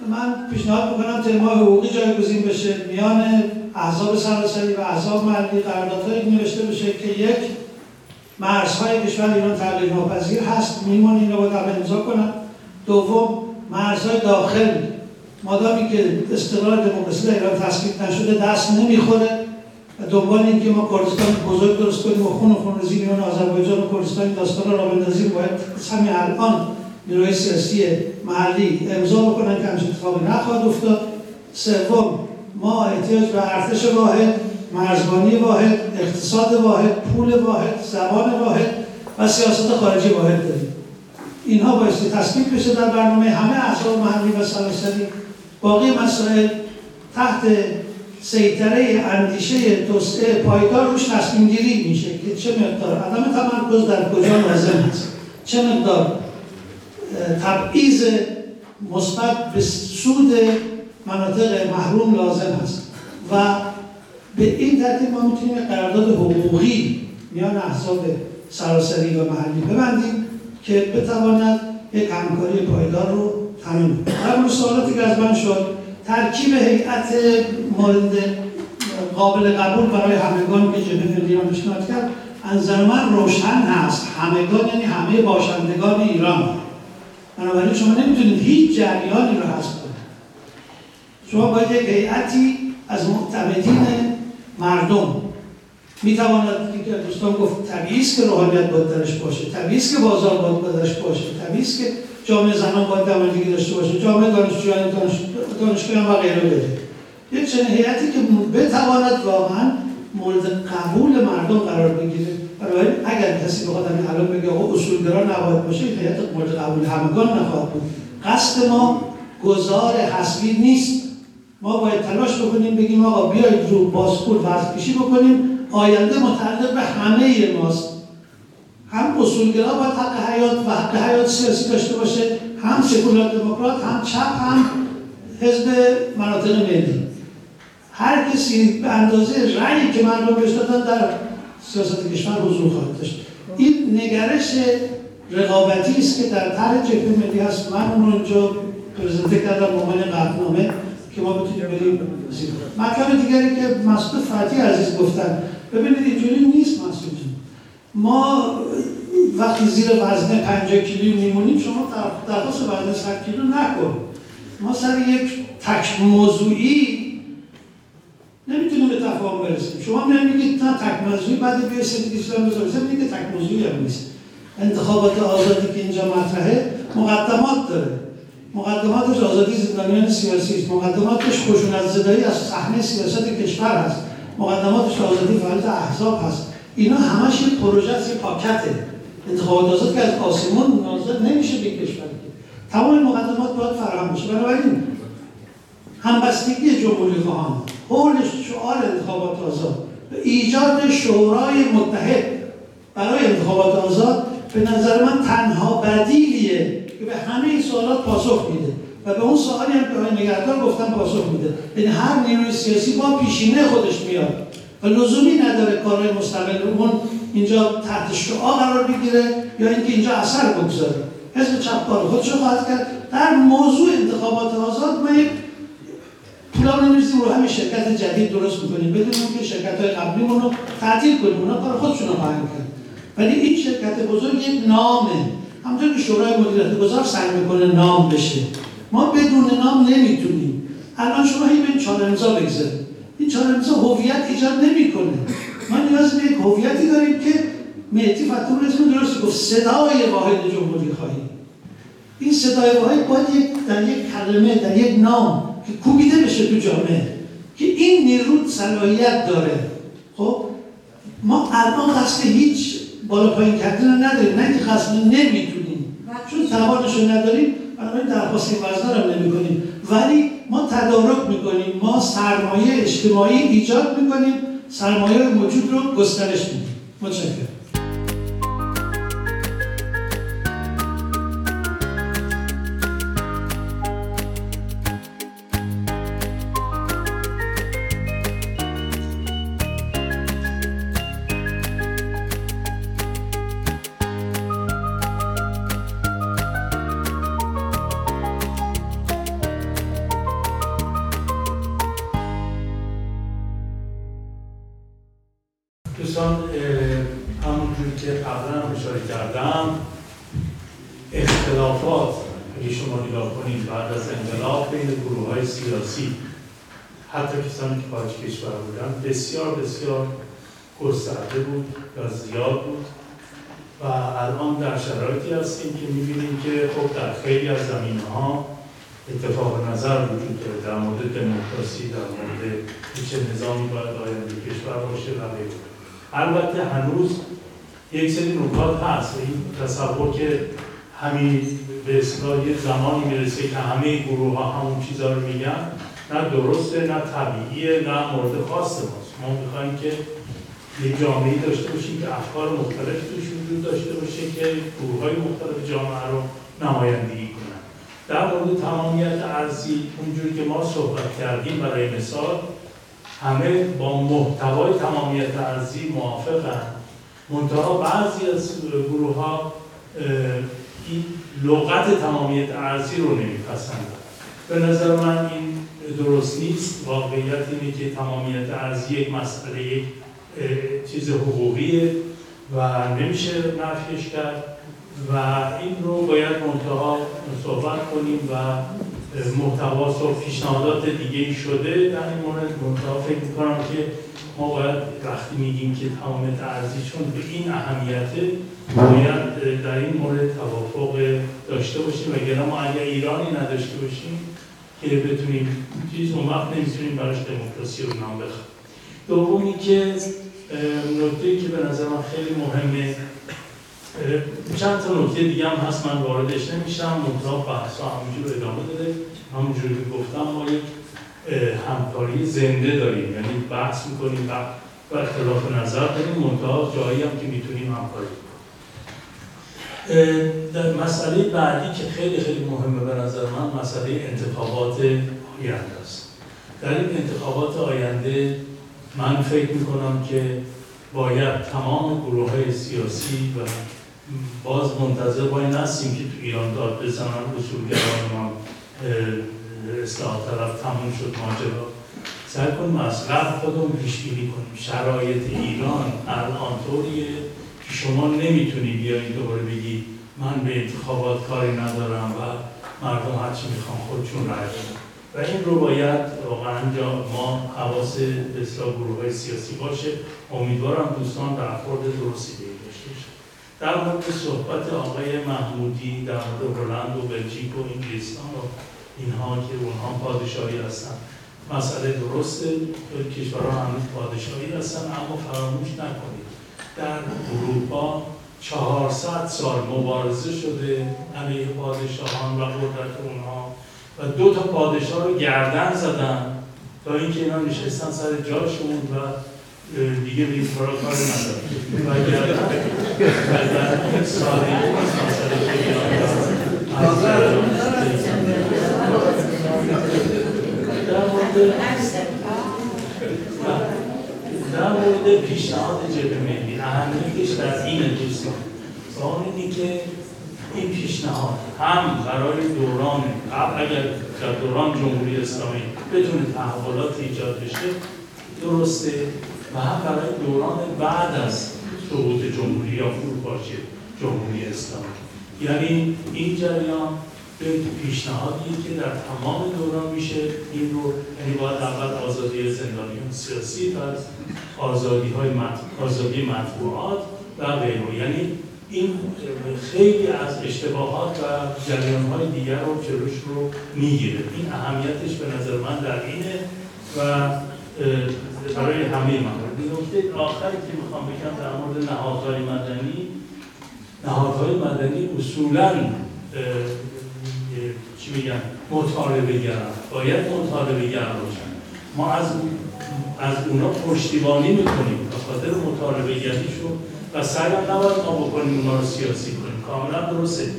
من پیشنهاد می‌کنم ترما حقوقی جایگزین بشه میان احزاب سراسری و احزاب محلی قراردادهایی نوشته بشه که یک مرزهای کشور ایران تغییر ناپذیر هست میمون این رو باید امضا کنن. دوم مرزهای داخل مادامی که استقلال دموکراسی در ایران تثبیت نشده دست نمی‌خوره. و دنبال اینکه ما کردستان بزرگ درست کنیم و خون و خونریزی میان آذربایجان و کردستان داستان را بندازیم. باید همین الان نیروهای سیاسی محلی امضا بکنن که همچین اتفاقی نخواهد افتاد. سوم ما احتیاج به ارتش واحد مرزبانی واحد اقتصاد واحد پول واحد زبان واحد و سیاست خارجی واحد داریم. اینها بایستی تصمیم بشه در برنامه همه احزاب محلی و سراسری. باقی مسائل تحت سیطره اندیشه توسعه پایدار روش تصمیم گیری میشه که چه مقدار عدم تمرکز در کجا لازم است چه مقدار تبعیض مثبت به سود مناطق محروم لازم است و به این ترتیب ما می‌تونیم قرارداد حقوقی میان احزاب سراسری و محلی ببندیم که بتواند یک همکاری پایدار رو تامین کنه. سوالاتی که از من شد ترکیب هیئت مورد قابل قبول برای همگان که جبهه ملی پیشنهاد کرد از من روشن هست همگان یعنی همه باشندگان ایران بنابراین شما نمی‌تونید هیچ جریانی رو حذف کنید. شما باید یک هیئتی از معتمدین مردم. می‌تواند دوستان گفت طبیعی که روحانیت باید درش باشه طبیعی که بازار باید درش باشه طبیعی که جامعه زنان باید دوندگی داشته باشه جامعه دانشجویان دانش دانشگاهیان و غیره بده یک چنین هیئتی که بتواند واقعا مورد قبول مردم قرار بگیره. برای اگر کسی بخواد همین الان بگه آقا اصولگرا نباید باشه هیئت مورد قبول همگان نخواهد بود. قصد ما گذار حسبی نیست. ما باید تلاش بکنیم بگیم آقا بیایید رو بازپول وضع کشی بکنیم. آینده متعلق به همه ماست. هم اصولگرا باید حق حیات و حق حیات سیاسی داشته باشه هم سکولار دموکرات هم چپ هم حزب مناطق ملی. هر کسی به اندازه رأیی که مردم بهش دادن در سیاست کشور حضور خواهد داشت. این نگرش رقابتی است که در طرح جبهه ملی هست. من اون رو اینجا پرزنته کردم به عنوان قطعنامه که ما بتونیم بریم مطلب دیگری که مسعود فتی عزیز گفتن. ببینید اینجوری نیست مسعود ما وقتی زیر وزن 50 کیلو میمونیم شما درخواست وزن 100 کیلو نکن ما سر یک تک موضوعی نمی‌تونیم به تفاهم برسیم. شما میگید نه تک موضوعی بعد سری اسلام بذارید میگه تک موضوعی هم نیست؟ انتخابات آزادی که اینجا مطرحه مقدمات داره. مقدماتش آزادی زندانیان سیاسی است. مقدماتش خشونت زدایی از صحنه سیاست کشور هست. مقدماتش آزادی فعالیت احزاب هست. اینا همش یه پروژه است یه پاکته. انتخابات آزاد که از آسمون نازل نمیشه به کشور تمام مقدمات باید فراهم بشه. بنابراین همبستگی جمهوری خواهان. حول شعار انتخابات آزاد. ایجاد شورای متحد برای انتخابات آزاد به نظر من تنها بدیلیه که به همه این سوالات پاسخ میده. و به اون سوالی هم که نگهدار گفتم پاسخ میده. یعنی هر نیروی سیاسی با پیشینه خودش میاد و لزومی نداره کارهای مستقل اون اینجا تحت شعا قرار بگیره یا اینکه اینجا اثر بگذاره. حزب چپ کار خودش خواهد کرد. در موضوع انتخابات آزاد ما یک پلان نمیزیم رو همین شرکت جدید درست می‌کنیم. بدون که شرکت های قبلیمون رو تعطیل کنیم. اونا کار خودشون رو خواهند کرد. ولی این شرکت بزرگ یک نامه. همونطور که شورای مدیریت گذار سعی می‌کنه نام بشه. ما بدون نام نمی‌تونیم. الان شما هی این چهار امضا بگذارید. این چهار امضا هویت ایجاد نمی‌کنه. ما نیاز به یک هویتی داریم که مهدی فتور اسم درست گفت صدای واحد جمهوری خواهی. این صدای واحد باید یک در یک کلمه در یک نام که کوبیده بشه تو جامعه که این نیرو صلاحیت داره. خب ما الان قصد هیچ بالا پایین کردن نداریم. نه که قصد نمی‌تونیم چون توانش رو نداریم بنابراین درخواست وزن رو نمی کنیم ولی ما تدارک می‌کنیم ما سرمایه اجتماعی ایجاد می‌کنیم سرمایه موجود رو گسترش میدیم. متشکرم. دوستان همونجور که قبلا هم اشاره کردم اختلافات اگه شما نگاه کنید بعد از انقلاب بین گروه های سیاسی حتی کسانی که خارج کشور بودن بسیار بسیار گسترده بود یا زیاد بود. و الان در شرایطی هستیم که می‌بینیم که خب در خیلی از زمین ها اتفاق نظر وجود داره. در مورد دموکراسی در مورد چه نظامی باید آینده کشور باشه و غیره. البته هنوز یک سری نکات هست. این تصور که همین به اصطلاح یه زمانی می‌رسه که همه گروه ها همون چیزا رو میگن نه درسته نه طبیعیه نه مورد خاص ماست. ما می‌خوایم که یه جامعه داشته باشیم که افکار مختلف توش وجود داشته باشه که گروه های مختلف جامعه رو نمایندگی کنن. در مورد تمامیت ارزی اونجوری که ما صحبت کردیم برای مثال همه با محتوای تمامیت ارزی موافقن. منتها بعضی از گروه ها این لغت تمامیت ارزی رو نمیپسندن. به نظر من این درست نیست. واقعیت اینه که تمامیت ارزی یک مسئله چیز حقوقیه و نمیشه نفیش کرد. و این رو باید منتها صحبت کنیم و محتواس و پیشنهادات دیگه شده در این مورد منتها فکر می‌کنم که ما باید وقتی میگیم که تمامیت ارزی چون به این اهمیته باید در این مورد توافق داشته باشیم. و ما اگر ایرانی نداشته باشیم که بتونیم چیز اون وقت نمی‌تونیم براش دموکراسی رو نام بخواهیم دومی که نکته که به نظر من خیلی مهمه چند تا نکته دیگه هم هست من واردش نمیشم. منتها بحث ها همونجور ادامه داده. همونجوری که گفتم ما یک همکاری زنده داریم. یعنی بحث می‌کنیم و اختلاف نظر داریم. منتها جایی هم که می‌تونیم همکاری در مسئله بعدی که خیلی خیلی مهمه به نظر من مسئله انتخابات آینده است. در این انتخابات آینده من فکر می‌کنم که باید تمام گروه های سیاسی و باز منتظر باید نستیم که تو ایران داد بزنن اصولگران ما اصلاح طرف تموم شد ماجرا. سعی کنیم از قبل خودمون پیش کنیم. شرایط ایران الان طوریه که شما نمی‌تونی بیایی دوباره بگی من به انتخابات کاری ندارم و مردم هرچی می‌خوام خودشون رای و این رو باید واقعا ما حواس به گروه های سیاسی باشه. امیدوارم دوستان برخورد درستی داشته باشه در مورد صحبت آقای محمودی در مورد هلند و بلژیک و انگلستان و اینها که اونها پادشاهی هستن. مسئله درسته کشورها هنوز پادشاهی هستن اما فراموش نکنید. در اروپا 400 سال مبارزه شده علیه پادشاهان و قدرت اونها و دو تا پادشاه رو گردن زدن تا اینکه اینا نشستن سر جاشون و دیگه به این کار ندارن و گردن و در این سالی در مورد پیشنهاد جبه ملی اهمیتش در این دوستان و اینی که این پیشنهاد هم برای دوران قبل اگر در دوران جمهوری اسلامی بتونه تحولات ایجاد بشه درسته و هم برای دوران بعد از سقوط جمهوری یا فروپاشی جمهوری اسلامی. یعنی این جریان به پیشنهادی که در تمام دوران میشه این رو یعنی باید اول آزادی زندانیان سیاسی و آزادی های آزادی مطبوعات و غیره. یعنی این خیلی از اشتباهات و جریان های دیگر رو جلوش رو می‌گیره. این اهمیتش به نظر من در اینه و برای همه موارد نکته آخری که می‌خوام بگم در مورد نهادهای مدنی نهادهای مدنی اصولا چی میگن؟ مطالبه گرم باید مطالبه گرم باشن. ما از از اونا پشتیبانی می‌کنیم به خاطر مطالبه گریشون و سعی نباید ما بکنیم اونا رو سیاسی کنیم. کاملا درسته.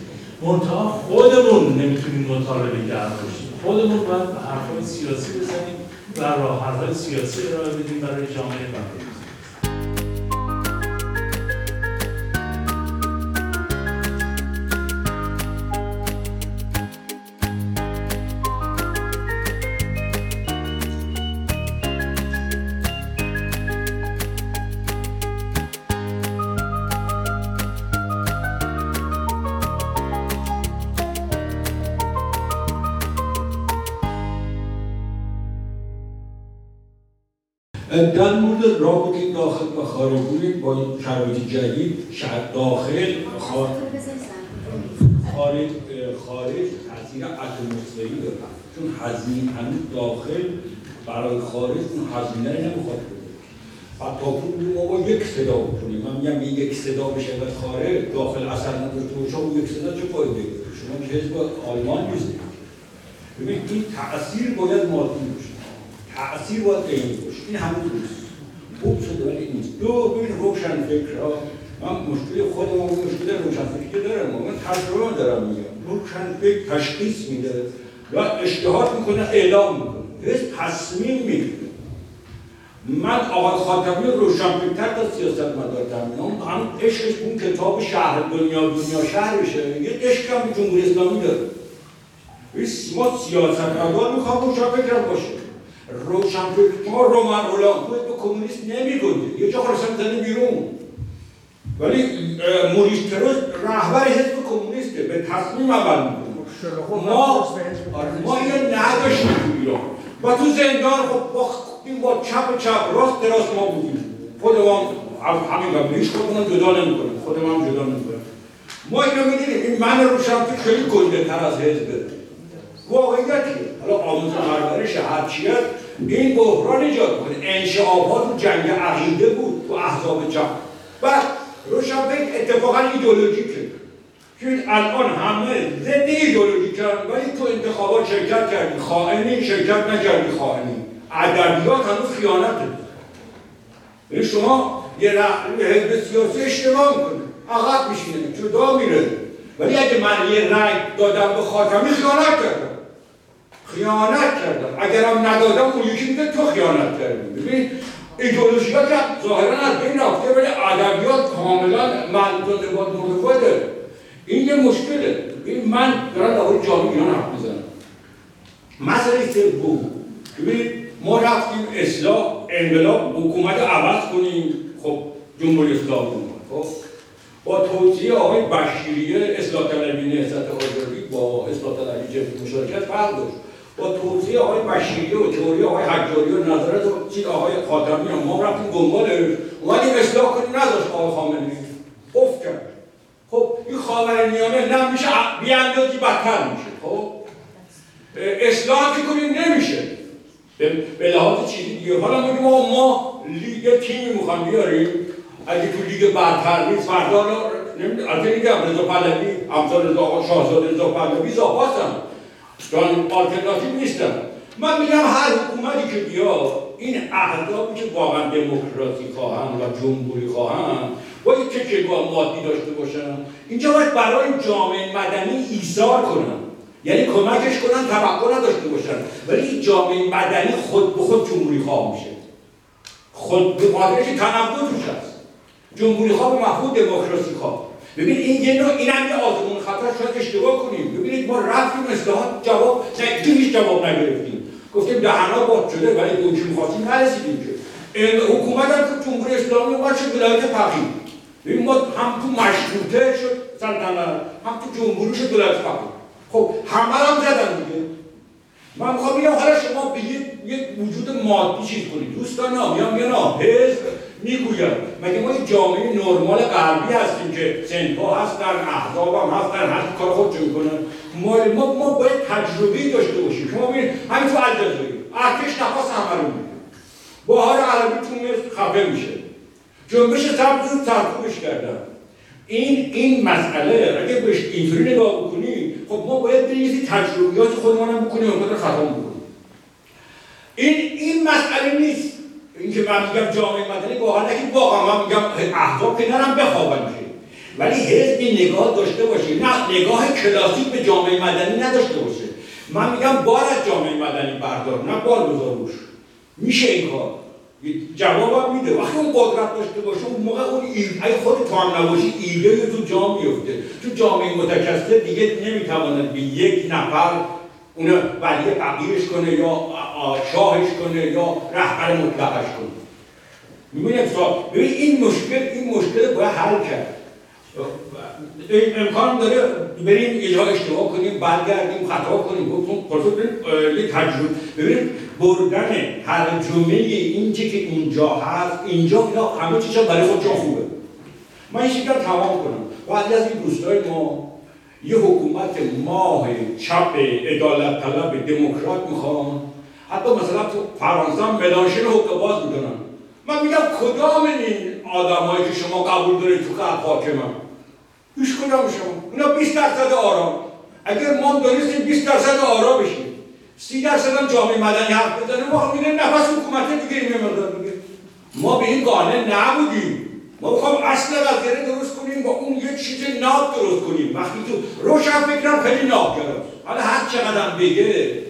منتها خودمون نمی‌تونیم مطالبه گرم باشیم. خودمون باید حرفای سیاسی بزنیم. و راه سیاسی ارائه بدیم برای جامعه بقیه و خارجی با شرایط جدید داخل خارج خارج خارج تاثیر اتمسفری داره. چون هزینه هنوز داخل برای خارج اون هزینه رو نمی‌خواد بده. حتی پول ما با یک صدا بکنیم من میگم یک صدا بشه و خارج داخل اثر باشه اون یک صدا چه فایده شما که حزب آلمان نیستید ببین این تاثیر باید مادی باشه. تاثیر باید عینی باشه. این همون نیست. خوب شده ولی نیست. دو ببین روشن فکر ها من مشکل خودم و مشکل روشن فکر دارم من تجربه دارم میگم. روشن فکر تشخیص میده و اشتهاد می‌کنه اعلام می‌کنه. حزب تصمیم می‌گیره. من آقای خاتمی روشنفکرتر تا سیاست مدارتم اون هم عشقش اون کتاب شهر دنیا دنیا شهر بشه. یه عشق هم جمهوری اسلامی داره. ما سیاست مدار می‌خوام روشنفکر باشه. روشنفکر. ما رومن اولان خود به کمونیست نمیگنده یه جا خواستم زنه بیرون. ولی موریس تروز رهبر حزب کمونیسته. به تصمیم عمل می‌کنه ما ما اینو نداشتیم تو ایران. و تو زندان خب با با چپ چپ راست دراست ما بودیم. خود ما همین قبل هیچ خودمون جدا نمی‌کنه. خود ما هم جدا نمی‌کنه. ما اینو می‌دونیم. این من روشنفکر خیلی گنده تر از حزبه واقعیتی حالا آموزش پرورش هرچیه این بحران ایجاد کنه انشعابات و جنگ عقیده بود تو احزاب چپ و روشنفکر اتفاقا ایدئولوژیکه که الان همه ضد ایدئولوژی کردن ولی تو انتخابات شرکت کردی. خائنی شرکت نکردی خائنی. ادبیات هنوز خیانته یعنی شما یه حزب سیاسی اشتباه می‌کنه عقب میشینه جدا میره. ولی اگه من یه رأی دادم به خاتمی خیانت کردم. خیانت کردم. اگرم ندادم اون یکی میگه تو خیانت کردی. ببین ایدئولوژی ها که ظاهرا از بین رفته ولی ادبیات کاملا منطق با متفاوته این یه مشکله. این من دارم در جامعه ایران حرف می‌زنم. مسئله سوم ببینید ما رفتیم اصلاح انقلاب حکومت عوض کنیم. خب جمهوری اسلامی خب با توصیه آقای بشیریه اصلاح طلبی نهضت آزادی با اصلاح طلبی جبهه مشارکت فرق داشت. با توصیه آقای بشیریه و تئوری آقای حجاری و نظرات و چیز آقای خاتمی ما رفتیم دنبالش اومدیم اصلاح کنیم نداشت آقای خامنه‌ای افت کرد. خب این خاورمیانه نه میشه بیاندازی بدتر میشه. خب؟ اصلاح که کنیم نمیشه. به لحاظ چیزی دیگه. حالا میگیم ما لیگ تیمی می‌خوام بیاریم. اگه تو لیگ برتر نیست فردا نمی‌دونم. البته میگم رضا پهلوی امثال رضا شاهزاده رضا پهلوی زاپاسم چون آلترناتیو نیستم. من میگم هر حکومتی که بیاد این اهدافی که واقعا دموکراسی خواهن و جمهوری خواهن باید چه چگاه مادی داشته باشن اینجا باید برای جامعه مدنی ایثار کنن یعنی کمکش کنن توقع نداشته باشن ولی این جامعه مدنی خود به خود جمهوری خواه میشه. خود به قادرش تنوع توش هست. جمهوری خواه به مفهوم دموکراسی خواه. ببین این یه نوع این هم یه آزمون خطر شاید اشتباه کنیم. ببینید ما رفتیم اصلاحات جواب نه هیچ جواب نگرفتیم. گفتیم دهنا باد شده ولی اون که می‌خواستیم نرسیدیم که. حکومت هم که جمهوری اسلامی اومد شد ولایت فقیه. ببین ما هم تو مشروطه شد سلطنت هم تو جمهوری شد ولایت فقیه. خب همه هم زدن دیگه. من می‌خوام بگم حالا شما به یک وجود مادی چیز کنید. دوستان میام میگن حزب می‌گویم مگه ما یک جامعه نرمال غربی هستیم که سنتها هستن احزاب هم هستن هر کار خودشون می‌کنن ما ما ما باید تجربه داشته باشیم. شما ببینید همین تو الجزایر. ارتش نفس همه رو میده بهار عربی تو خفه میشه. جنبش سبز رو سرکوبش کردن. این این مسئله اگه بهش اینطوری نگاه بکنی خب ما باید بریم یه تجربیات خودمان هم بکنیم خود خطا بکنیم. این این مسئله نیست. اینکه من میگم جامعه مدنی واقعا نگید واقعا من میگم احزاب که نرم بخوابن که ولی حزب نگاه داشته باشه. نه نگاه کلاسیک به جامعه مدنی نداشته باشه. من میگم بار از جامعه مدنی بردار نه بار بذار روش. میشه این کار. جوابم میده. وقتی اون قدرت داشته باشه اون موقع اون اگه خود تو هم نباشی ایده تو جا میفته تو جامعه متکثر دیگه نمی‌تواند به یک نفر اون ولی فقیرش کنه یا شاهش کنه یا رهبر مطلقش کنه. می‌بینید ببین این مشکل این مشکل باید حل کرد. امکان داره بریم جا اشتباه کنیم برگردیم خطا کنیم. خلاصه یه تجربه. ببینید بردن هر جمعه این که اینجا هست اینجا اینا همه چیزا برای خودشون خوبه. من این شکل تمام کنم. بعد از این دوستای ما یه حکومت ماه چپ عدالت طلب دموکرات می‌خوان. حتی مثلا تو فرانسه هم ملانشین حقوق باز می‌دونن. من میگم کدام این آدمایی که شما قبول دارید تو حاکمم هیچ کدام شما. اینا 20 درصد آرام. اگر ما دانستیم 20 درصد آرام بشیم 30 درصد هم جامعه مدنی حرف بزنه ما میگه نفس حکومت دیگه این مقدار دیگه ما به این قانع نبودیم. ما می‌خوام اصل قضیه درست کنیم با اون یه چیز ناب درست کنیم. وقتی تو روشن فکرم خیلی نابگراست حالا هر چقدر بگه.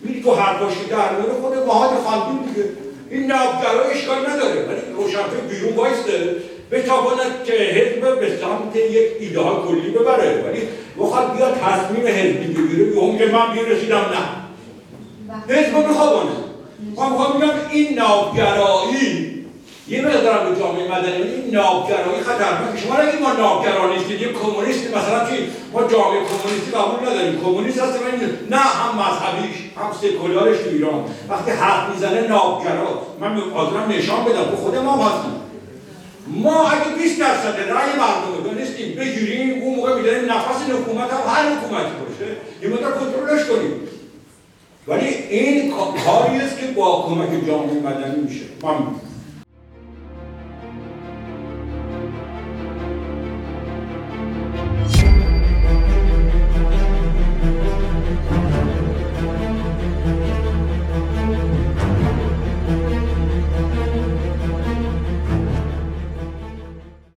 میری تو هر باشی در میاره خود مهاد خاندون دیگه. این نابگرای اشکال نداره. ولی روشنفکر بیرون وایسته. بتواند که حزب به سمت یک ایده کلی ببره. ولی بخواد بیا تصمیم حزبی بگیره. به اون که من بیرسیدم نه. حزب میخوابانه من می‌خوام بگم این نابگرایی یه مقدار به جامعه مدنی این نابگرایی خطرناکه. شما نگید ما نابگرا نیستیم یه کمونیست مثلا که ما جامعه کمونیستی قبول نداریم. کمونیست هست نه هم مذهبیش هم سکولارش تو ایران. وقتی حرف می‌زنه نابگراست من حاضرم نشان بدم. به خود ما هستیم. ما اگه 20 درصد رأی مردم رو دانستیم بگیریم اون موقع میداریم نفس حکومت هم هر حکومتی باشه یه مقدار کنترلش کنیم. ولی این کاری است که با کمک جامعه مدنی میشه. من